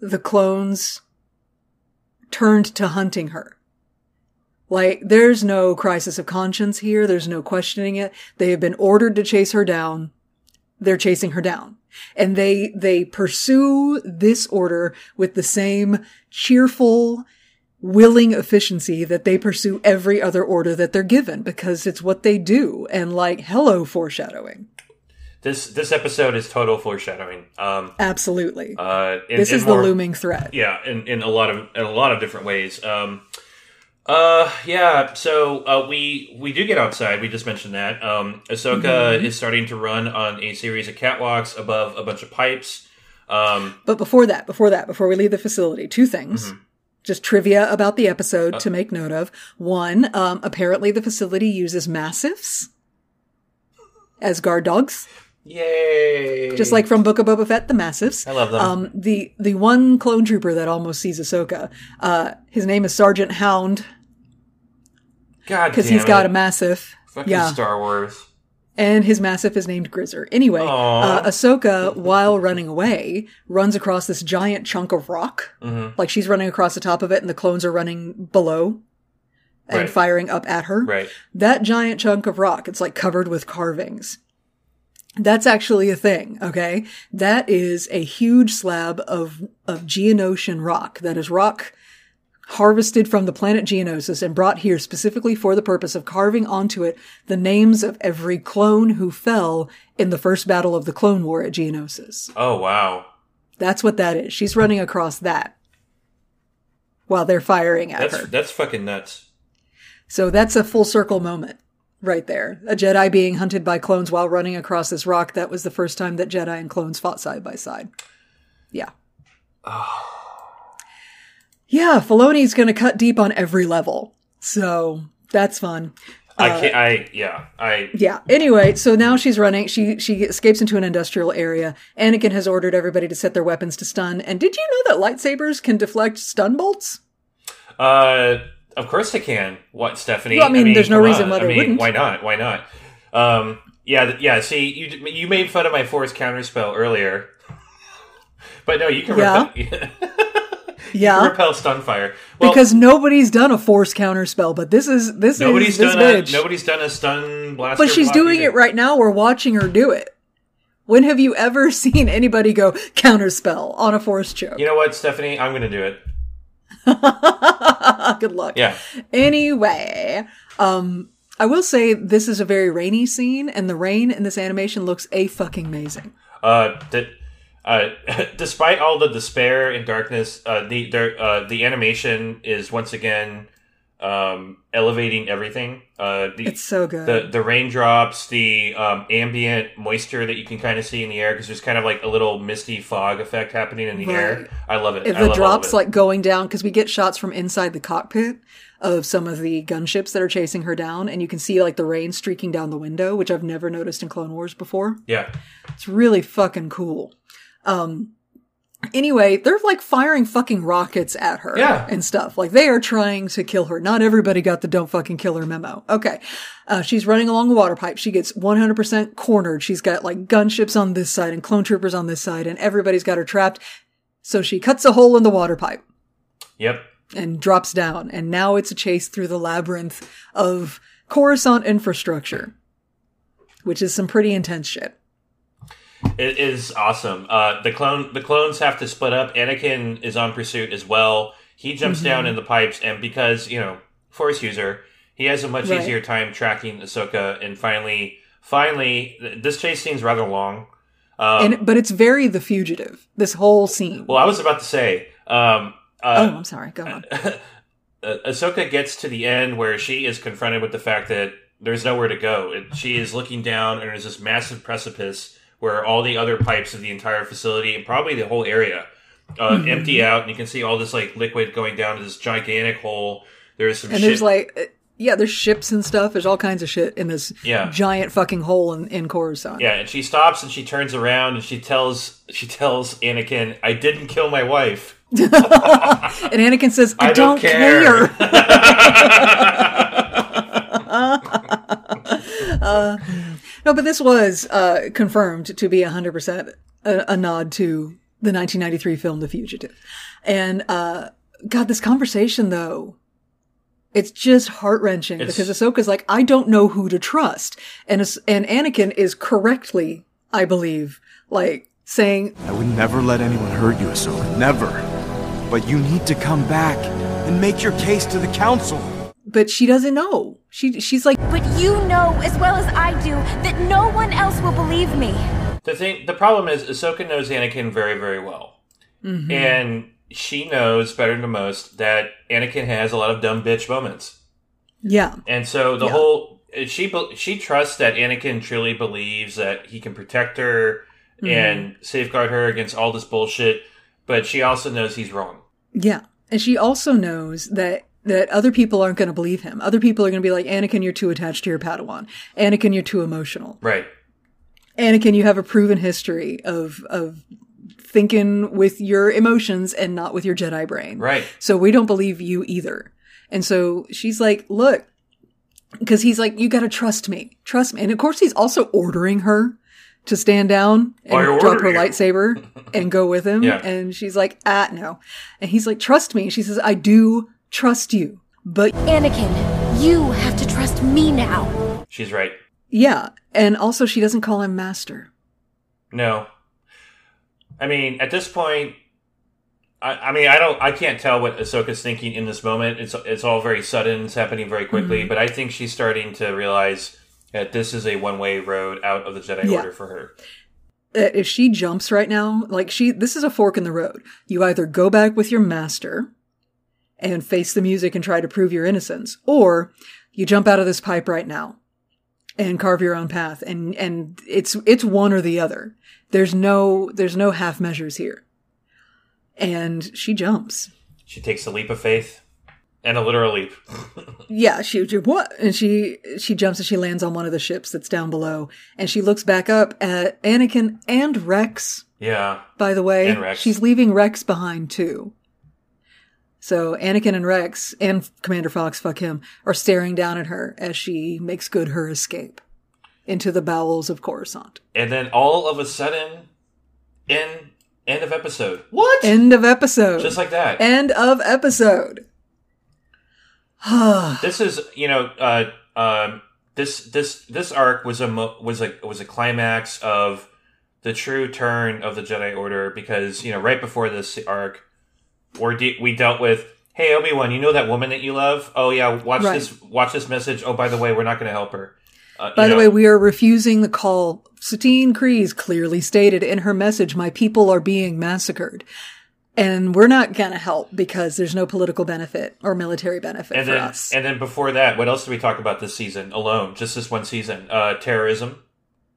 the clones turned to hunting her. Like, there's no crisis of conscience here. There's no questioning it. They have been ordered to chase her down. They're chasing her down. And they, they pursue this order with the same cheerful, willing efficiency that they pursue every other order that they're given because it's what they do. And like, hello, foreshadowing. This this episode is total foreshadowing. Um, Absolutely. uh, in- this in is more- the looming threat. Yeah, in, in a lot of in a lot of different ways. Um, uh, yeah. So uh, we we do get outside. We just mentioned that. Um, Ahsoka Mhm. is starting to run on a series of catwalks above a bunch of pipes. Um, But before that, before that, before we leave the facility, two things. Mm-hmm. Just trivia about the episode Uh, to make note of. One, um, apparently the facility uses massiffs as guard dogs. yay! Just like from Book of Boba Fett, the massiffs. I love them. Um, the the one clone trooper that almost sees Ahsoka, uh, his name is Sergeant Hound God, because he's got a massiff. fucking yeah, Star Wars. and his massiff is named Grizzer. Anyway, uh, Ahsoka, while running away, runs across this giant chunk of rock. Mhm. Like she's running across the top of it, and the clones are running below and Right. firing up at her. Right. That giant chunk of rock, it's like covered with carvings. That's actually a thing, okay? That is a huge slab of, of Geonosian rock. That is rock harvested from the planet Geonosis and brought here specifically for the purpose of carving onto it the names of every clone who fell in the first battle of the Clone War at Geonosis. Oh wow. That's what that is. She's running across that. while they're firing at That's her. that's fucking nuts. So that's a full circle moment right there. A Jedi being hunted by clones while running across this rock. That was the first time that Jedi and clones fought side by side. Yeah. Ah. Yeah, Filoni's going to cut deep on every level. So that's fun. I can't. I yeah. I Yeah. Anyway, so now she's running. She she escapes into an industrial area. Anakin has ordered everybody to set their weapons to stun. And did you know that lightsabers can deflect stun bolts? Uh, of course they can. What, Stephanie? Well, I mean, there's no reason on. why I they mean, wouldn't. Why not? Why not? Um, yeah, yeah. See, you you made fun of my force counterspell earlier, but no, you can Yeah. repel. Yeah. repel stun fire. Well, because nobody's done a force counter spell, but this is this nobody's is this done a nobody's done a stun blaster. but she's doing either. it right now. We're watching her do it. When have you ever seen anybody go counter spell on a force choke? You know what, Stephanie? I'm going to do it. Good luck. Yeah. Anyway, um, I will say this is a very rainy scene, and the rain in this animation looks a fucking amazing. Uh, that. Uh, despite all the despair and darkness, uh, the the uh, the animation is once again um, elevating everything. Uh, the, It's so good. The the raindrops, the um, ambient moisture that you can kind of see in the air because there's kind of like a little misty fog effect happening in the Right. air. I love it. If the drops it. like going down because we get shots from inside the cockpit of some of the gunships that are chasing her down, and you can see like the rain streaking down the window, which I've never noticed in Clone Wars before. yeah, It's really fucking cool. Um, anyway, they're like firing fucking rockets at her Yeah. and stuff. Like they are trying to kill her. Not everybody got the don't fucking kill her memo. Okay. Uh, she's running along a water pipe. She gets 100% cornered. She's got like gunships on this side and clone troopers on this side, and everybody's got her trapped. So she cuts a hole in the water pipe yep. and drops down. And now it's a chase through the labyrinth of Coruscant infrastructure, which is some pretty intense shit. It is awesome. Uh, the clone the clones have to split up. Anakin is on pursuit as well. He jumps Mhm. down in the pipes, and because you know Force user, he has a much Right. easier time tracking Ahsoka. And finally, finally, this chase scene's rather long. Um, and but it's very the fugitive. This whole scene. well, I was about to say. Um, oh, uh, I'm sorry. Go on. Ahsoka gets to the end where she is confronted with the fact that there's nowhere to go. She is looking down, and there's this massive precipice where all the other pipes of the entire facility and probably the whole area uh, Mhm. empty out, and you can see all this like liquid going down to this gigantic hole. There's some and shit. there's like, uh, yeah, there's ships and stuff. There's all kinds of shit in this Yeah. giant fucking hole in, in Coruscant. yeah, and she stops and she turns around and she tells she tells Anakin, "I didn't kill my wife." and Anakin says, I, I don't don't, care." care. uh, no, but this was uh, confirmed to be 100% a, a nod to the 1993 film The Fugitive. And uh, God, this conversation, though, it's just heart wrenching It's- because Ahsoka's like, I don't know who to trust. And, and Anakin is correctly, I believe, like saying, I would never let anyone hurt you, Ahsoka. Never. But you need to come back and make your case to the Council. But she doesn't know. She, she's like, But you know as well as I do that no one else will believe me. The thing, the problem is, Ahsoka knows Anakin very, very well, Mhm. and she knows better than most that Anakin has a lot of dumb bitch moments, yeah. and so the Yeah. whole she she trusts that Anakin truly believes that he can protect her Mhm. and safeguard her against all this bullshit, but she also knows he's wrong. Yeah. And she also knows that that other people aren't going to believe him. Other people are going to be like, Anakin, you're too attached to your Padawan. Anakin, you're too emotional. Right. Anakin, you have a proven history of of thinking with your emotions and not with your Jedi brain. Right. So we don't believe you either. And so she's like, look, because he's like, you got to trust me. Trust me. And of course, he's also ordering her to stand down and drop her you. lightsaber and go with him. Yeah. And she's like, ah, no. And he's like, trust me. She says, I do trust you. But Anakin, you have to trust me now. She's right. yeah. And also, she doesn't call him master. No. I mean, at this point, I, I mean, I don't, I can't tell what Ahsoka's thinking in this moment. It's it's all very sudden. It's happening very quickly. Mhm. But I think she's starting to realize that this is a one way road out of the Jedi Yeah. Order for her. if she jumps right now, like she, this is a fork in the road. You either go back with your master and face the music and try to prove your innocence, or you jump out of this pipe right now and carve your own path and and it's it's one or the other. There's no there's no half measures here. And she jumps. She takes a leap of faith and a literal leap. Yeah, she what? And she she jumps and she lands on one of the ships that's down below, and she looks back up at Anakin and Rex. yeah. By the way, And Rex. she's leaving Rex behind too. So Anakin and Rex and Commander Fox, fuck him, are staring down at her as she makes good her escape into the bowels of Coruscant. And then all of a sudden, in end of episode. What? End of episode. Just like that. End of episode. this is you know uh um this this this arc was a mo- was a was a climax of the true turn of the Jedi Order because you know right before this arc we de- we dealt with hey Obi Wan you know that woman that you love oh yeah watch Right. this watch this message oh by the way we're not going to help her uh, By the know, way, we are refusing the call. Satine Kryze clearly stated in her message, my people are being massacred. And we're not going to help because there's no political benefit or military benefit and for then us. and then before that what else did we talk about this season alone just this one season uh terrorism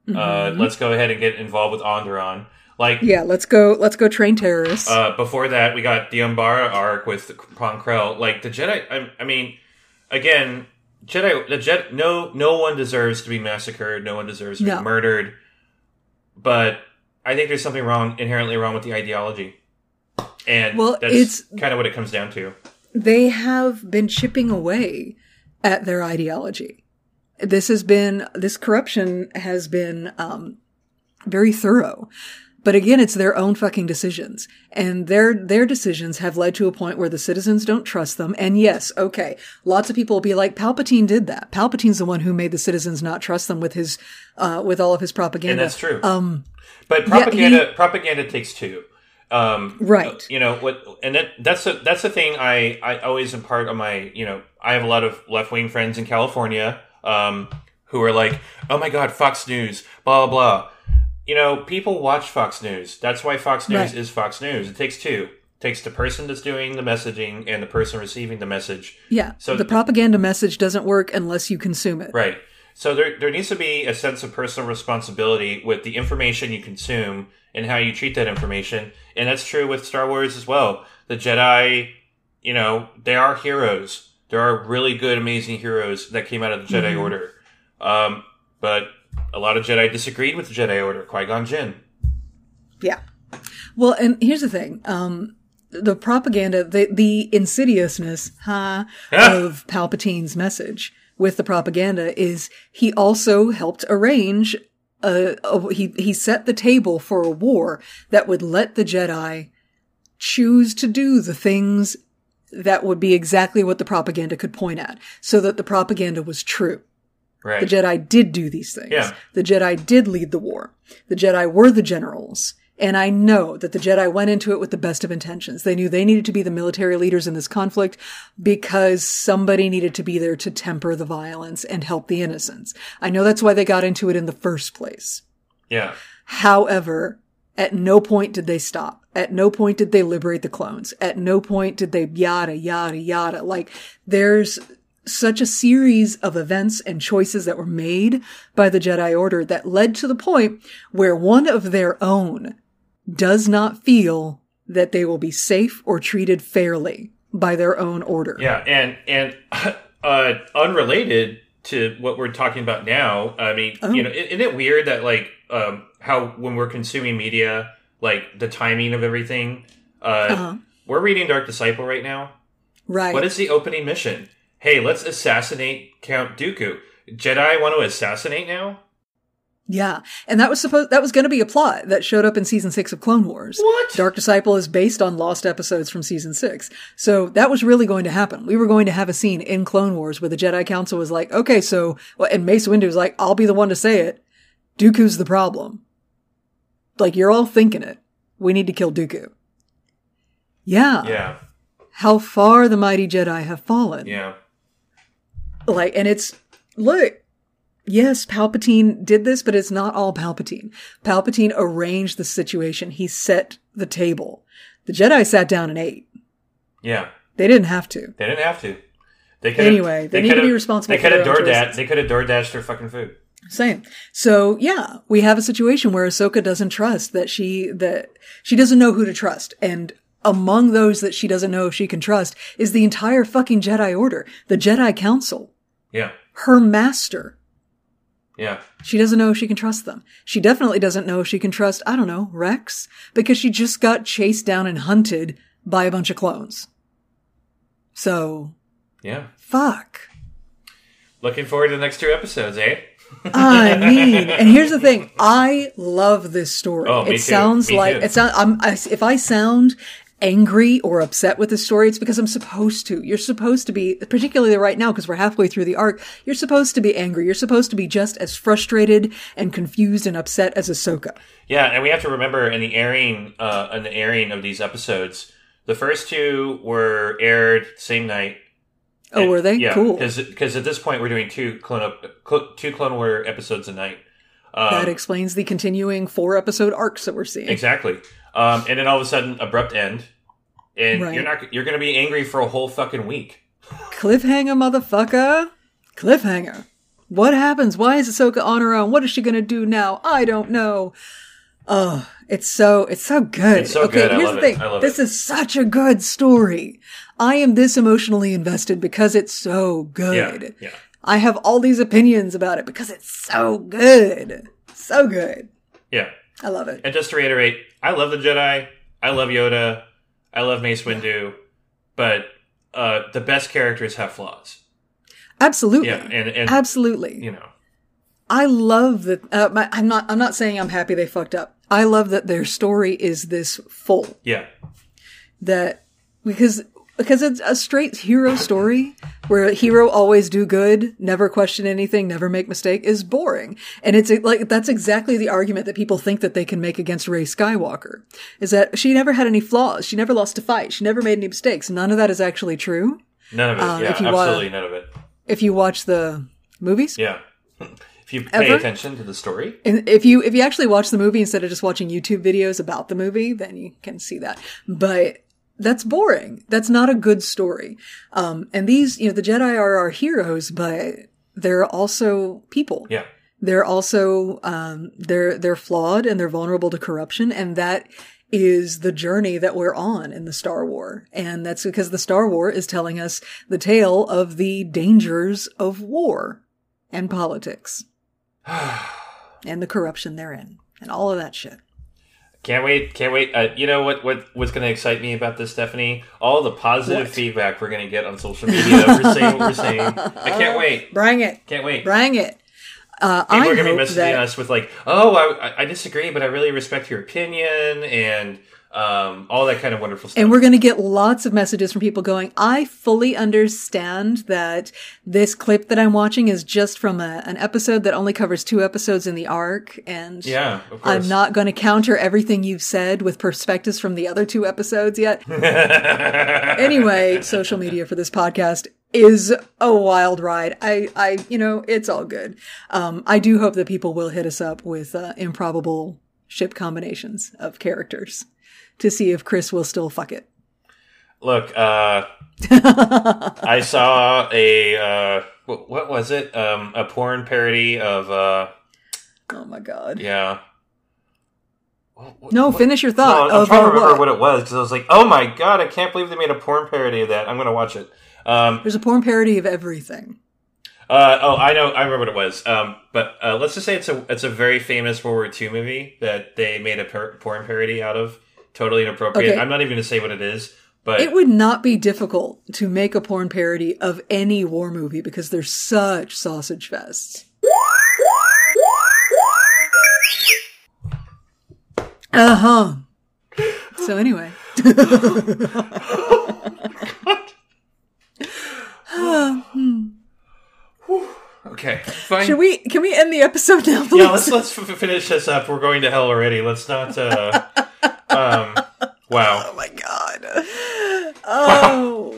uh Mhm. let's go ahead and get involved with Onderon like yeah, let's go, let's go train terrorists. Uh, before that, we got the Umbara arc with Pon Krell. Like the Jedi, I, I mean, again, Jedi, the Jedi, no, no one deserves to be massacred. No one deserves to No. be murdered. But I think there's something wrong, inherently wrong with the ideology, and Well, that's it's- kind of what it comes down to. they have been chipping away at their ideology. This has been, this corruption has been, um, very thorough. But again, it's their own fucking decisions. And their, their decisions have led to a point where the citizens don't trust them. And yes, okay, lots of people will be like, Palpatine did that. Palpatine's the one who made the citizens not trust them with his, uh, with all of his propaganda. And that's true. Um, But Yeah, propaganda, he- propaganda takes two. Um, Right. You know what? And that that's a, that's the thing I I always impart on my you know I have a lot of left wing friends in California um, who are like, oh my god, Fox News, blah blah blah. You know, people watch Fox News. That's why Fox News Right. is Fox News. It takes two. It takes the person that's doing the messaging and the person receiving the message. yeah. So the propaganda message doesn't work unless you consume it. Right. So there, there needs to be a sense of personal responsibility with the information you consume and how you treat that information. And that's true with Star Wars as well. The Jedi, you know, they are heroes. There are really good, amazing heroes that came out of the Jedi Mhm. Order. Um, but a lot of Jedi disagreed with the Jedi Order. Qui Gon Jinn. Yeah. Well, and here's the thing. Um, the propaganda, the, the insidiousness huh, of Palpatine's message with the propaganda is he also helped arrange a, a he he set the table for a war that would let the Jedi choose to do the things that would be exactly what the propaganda could point at, so that the propaganda was true. Right. The Jedi did do these things. Yeah. The Jedi did lead the war. The Jedi were the generals. And I know that the Jedi went into it with the best of intentions. They knew they needed to be the military leaders in this conflict because somebody needed to be there to temper the violence and help the innocents. I know that's why they got into it in the first place. Yeah. However, at no point did they stop. At no point did they liberate the clones. At no point did they yada, yada, yada. Like, there's such a series of events and choices that were made by the Jedi Order that led to the point where one of their own does not feel that they will be safe or treated fairly by their own order. Yeah, and and uh, unrelated to what we're talking about now. I mean, Oh. you know, isn't it weird that like um, how when we're consuming media, like the timing of everything. Uh, Uh-huh. We're reading Dark Disciple right now. Right. What is the opening mission? Hey, let's assassinate Count Dooku. Jedi want to assassinate now? Yeah. And that was supposed, that was going to be a plot that showed up in season six of Clone Wars. What? Dark Disciple is based on lost episodes from season six. So that was really going to happen. We were going to have a scene in Clone Wars where the Jedi Council was like, okay, so, well, and Mace Windu was like, I'll be the one to say it. Dooku's the problem. Like, you're all thinking it. We need to kill Dooku. Yeah. Yeah, How far the mighty Jedi have fallen. yeah. Like, and it's, look, yes, Palpatine did this, but it's not all Palpatine. Palpatine arranged the situation. He set the table. The Jedi sat down and ate. Yeah. They didn't have to. They didn't have to. They could Anyway, they need to be responsible They could have DoorDash. choices. They could have DoorDashed their fucking food. Same. So yeah, we have a situation where Ahsoka doesn't trust that she that she doesn't know who to trust, and among those that she doesn't know if she can trust is the entire fucking Jedi Order, the Jedi Council, Yeah, her master. yeah. She doesn't know if she can trust them. She definitely doesn't know if she can trust, I don't know, Rex, because she just got chased down and hunted by a bunch of clones. So, Yeah. fuck. Looking forward to the next two episodes, eh? I mean, and here's the thing: I love this story. Oh, me it sounds like it sounds. I'm, I, if I sound angry or upset with the story, it's because I'm supposed to. You're supposed to be, particularly right now, because we're halfway through the arc. You're supposed to be angry. You're supposed to be just as frustrated and confused and upset as Ahsoka. Yeah, and we have to remember in the airing, uh, in the airing of these episodes, the first two were aired same night. Oh, were they? Yeah, Cool. Because at this point we're doing two clone cl- two Clone War episodes a night. Um, that explains the continuing four episode arcs that we're seeing. Exactly. Um, and then all of a sudden, abrupt end, and Right. you're not you're going to be angry for a whole fucking week. Cliffhanger, motherfucker. Cliffhanger. What happens? Why is Ahsoka on her own? What is she gonna do now? I don't know. Oh, it's so it's so good. It's so okay, good. Here's the thing. This it. is such a good story. I am this emotionally invested because it's so good. Yeah, yeah. I have all these opinions about it because it's so good. So good. Yeah. I love it. And just to reiterate, I love the Jedi. I love Yoda. I love Mace Windu. But uh, the best characters have flaws. Absolutely. Yeah, and, and Absolutely. You know, I love that. Uh, my, I'm not. I'm not saying I'm happy they fucked up. I love that their story is this full. yeah, That because because it's a straight hero story where a hero always do good, never question anything, never make mistake is boring. And it's like that's exactly the argument that people think that they can make against Rey Skywalker. Is that she never had any flaws, she never lost a fight, she never made any mistakes. None of that is actually true. none of it. Um, yeah, if you absolutely none of it. If you watch the movies, Yeah. If you pay Ever? attention to the story, And if you if you actually watch the movie instead of just watching YouTube videos about the movie, then you can see that. But that's boring. That's not a good story. Um, and these, you know, the Jedi are our heroes, but they're also people. yeah, They're also um, they're they're flawed and they're vulnerable to corruption, and that is the journey that we're on in the Star War. And that's because the Star War is telling us the tale of the dangers of war and politics and the corruption therein and all of that shit. Can't wait, can't wait. Uh, you know what? What what's going to excite me about this, Stephanie? All the positive What? feedback we're going to get on social media. we're saying what we're saying. I can't wait. Bring it. Can't wait. Bring it. Uh, People I are going to be messaging that us with like, "Oh, I, I disagree, but I really respect your opinion," and um, all that kind of wonderful stuff. And we're going to get lots of messages from people going, I fully understand that this clip that I'm watching is just from a, an episode that only covers two episodes in the arc. And Yeah. I'm not going to counter everything you've said with perspectives from the other two episodes yet. anyway, social media for this podcast is a wild ride. I, I, you know, it's all good. Um, I do hope that people will hit us up with uh, improbable ship combinations of characters to see if Chris will still fuck it. Look, uh, I saw a uh, what, what was it? Um, a porn parody of uh, Oh my god. yeah. No, finish your No, thought. I'm of, trying to uh, remember what? what? it was because I was like, "Oh my god, I can't believe they made a porn parody of that." I'm gonna watch it. Um, There's a porn parody of everything. uh, oh, I know, I remember what it was. Um, but uh, let's just say it's a it's a very famous World War II movie that they made a per- porn parody out of. Totally inappropriate. Okay. I'm not even gonna say what it is, but It would not be difficult to make a porn parody of any war movie because they're such sausage fests. Uh huh. So anyway. okay, fine. Should we? Can we end the episode now, please? yeah, let's let's f- finish this up. We're going to hell already. Let's not. Uh, um, wow. Oh my god. Oh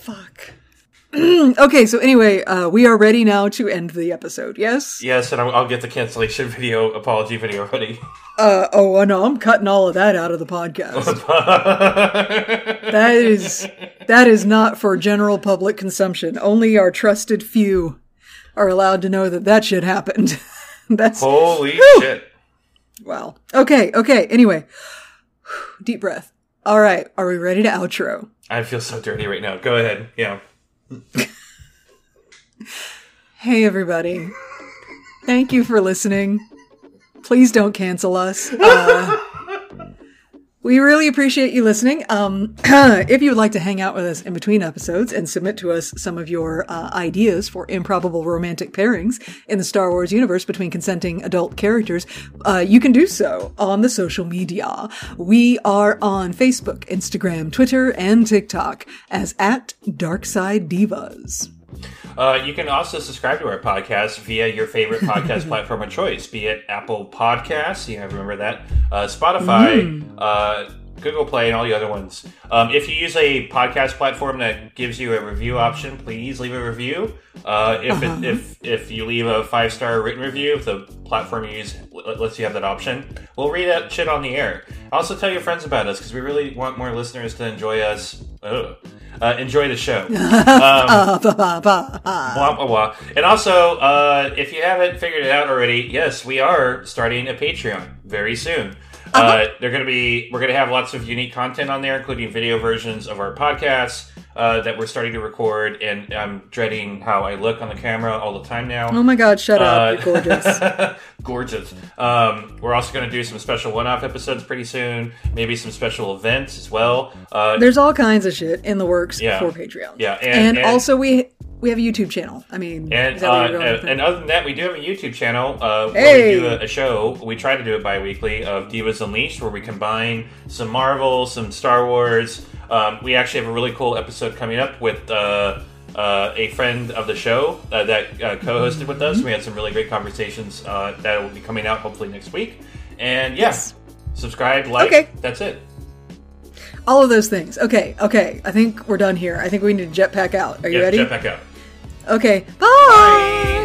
fuck. okay, so anyway, uh, we are ready now to end the episode. Yes. Yes, and I'll, I'll get the cancellation video, apology video ready. Uh, oh no, I'm cutting all of that out of the podcast. that is that is not for general public consumption. Only our trusted few are allowed to know that that shit happened. That's Holy Whew. shit. wow. Okay, okay. Anyway, deep breath. All right, are we ready to outro? I feel so dirty right now. Go ahead. Yeah. Hey, everybody. Thank you for listening. Please don't cancel us. Uh, we really appreciate you listening. Um, if you would like to hang out with us in between episodes and submit to us some of your uh, ideas for improbable romantic pairings in the Star Wars universe between consenting adult characters, uh, you can do so on the social media. We are on Facebook, Instagram, Twitter, and TikTok as at Darkside Divas. Uh, you can also subscribe to our podcast via your favorite podcast platform of choice, be it Apple Podcasts, you have remember that, uh, Spotify, Mm. uh, Google Play, and all the other ones. Um, if you use a podcast platform that gives you a review option, please leave a review. Uh, if, Uh-huh. it, if if you leave a five star written review, if the platform you use l- lets you have that option, we'll read that shit on the air. Also, tell your friends about us because we really want more listeners to enjoy us. Ugh. Uh, enjoy the show. Um. And also, uh, if you haven't figured it out already, yes, we are starting a Patreon very soon. Uh they're going to be, we're going to have lots of unique content on there, including video versions of our podcasts uh, that we're starting to record. And I'm dreading how I look on the camera all the time now. Oh my god, shut up. Uh, You're gorgeous. gorgeous. Um, we're also going to do some special one-off episodes pretty soon. Maybe some special events as well. Uh, There's all kinds of shit in the works Yeah. for Patreon. Yeah, and, and- and- also we we have a YouTube channel. I mean, And, is that where uh, and, and other than that, we do have a YouTube channel uh, where Hey! we do a, a show. We try to do it bi-weekly of Divas Unleashed, where we combine some Marvel, some Star Wars. Um, we actually have a really cool episode coming up with uh, uh, a friend of the show uh, that uh, co-hosted with us. We had some really great conversations uh, that will be coming out hopefully next week. And yes, subscribe, like. Okay. That's it. all of those things. Okay, okay. I think we're done here. I think we need to jetpack out. Are you Yeah, ready? Jetpack out. Okay. Bye.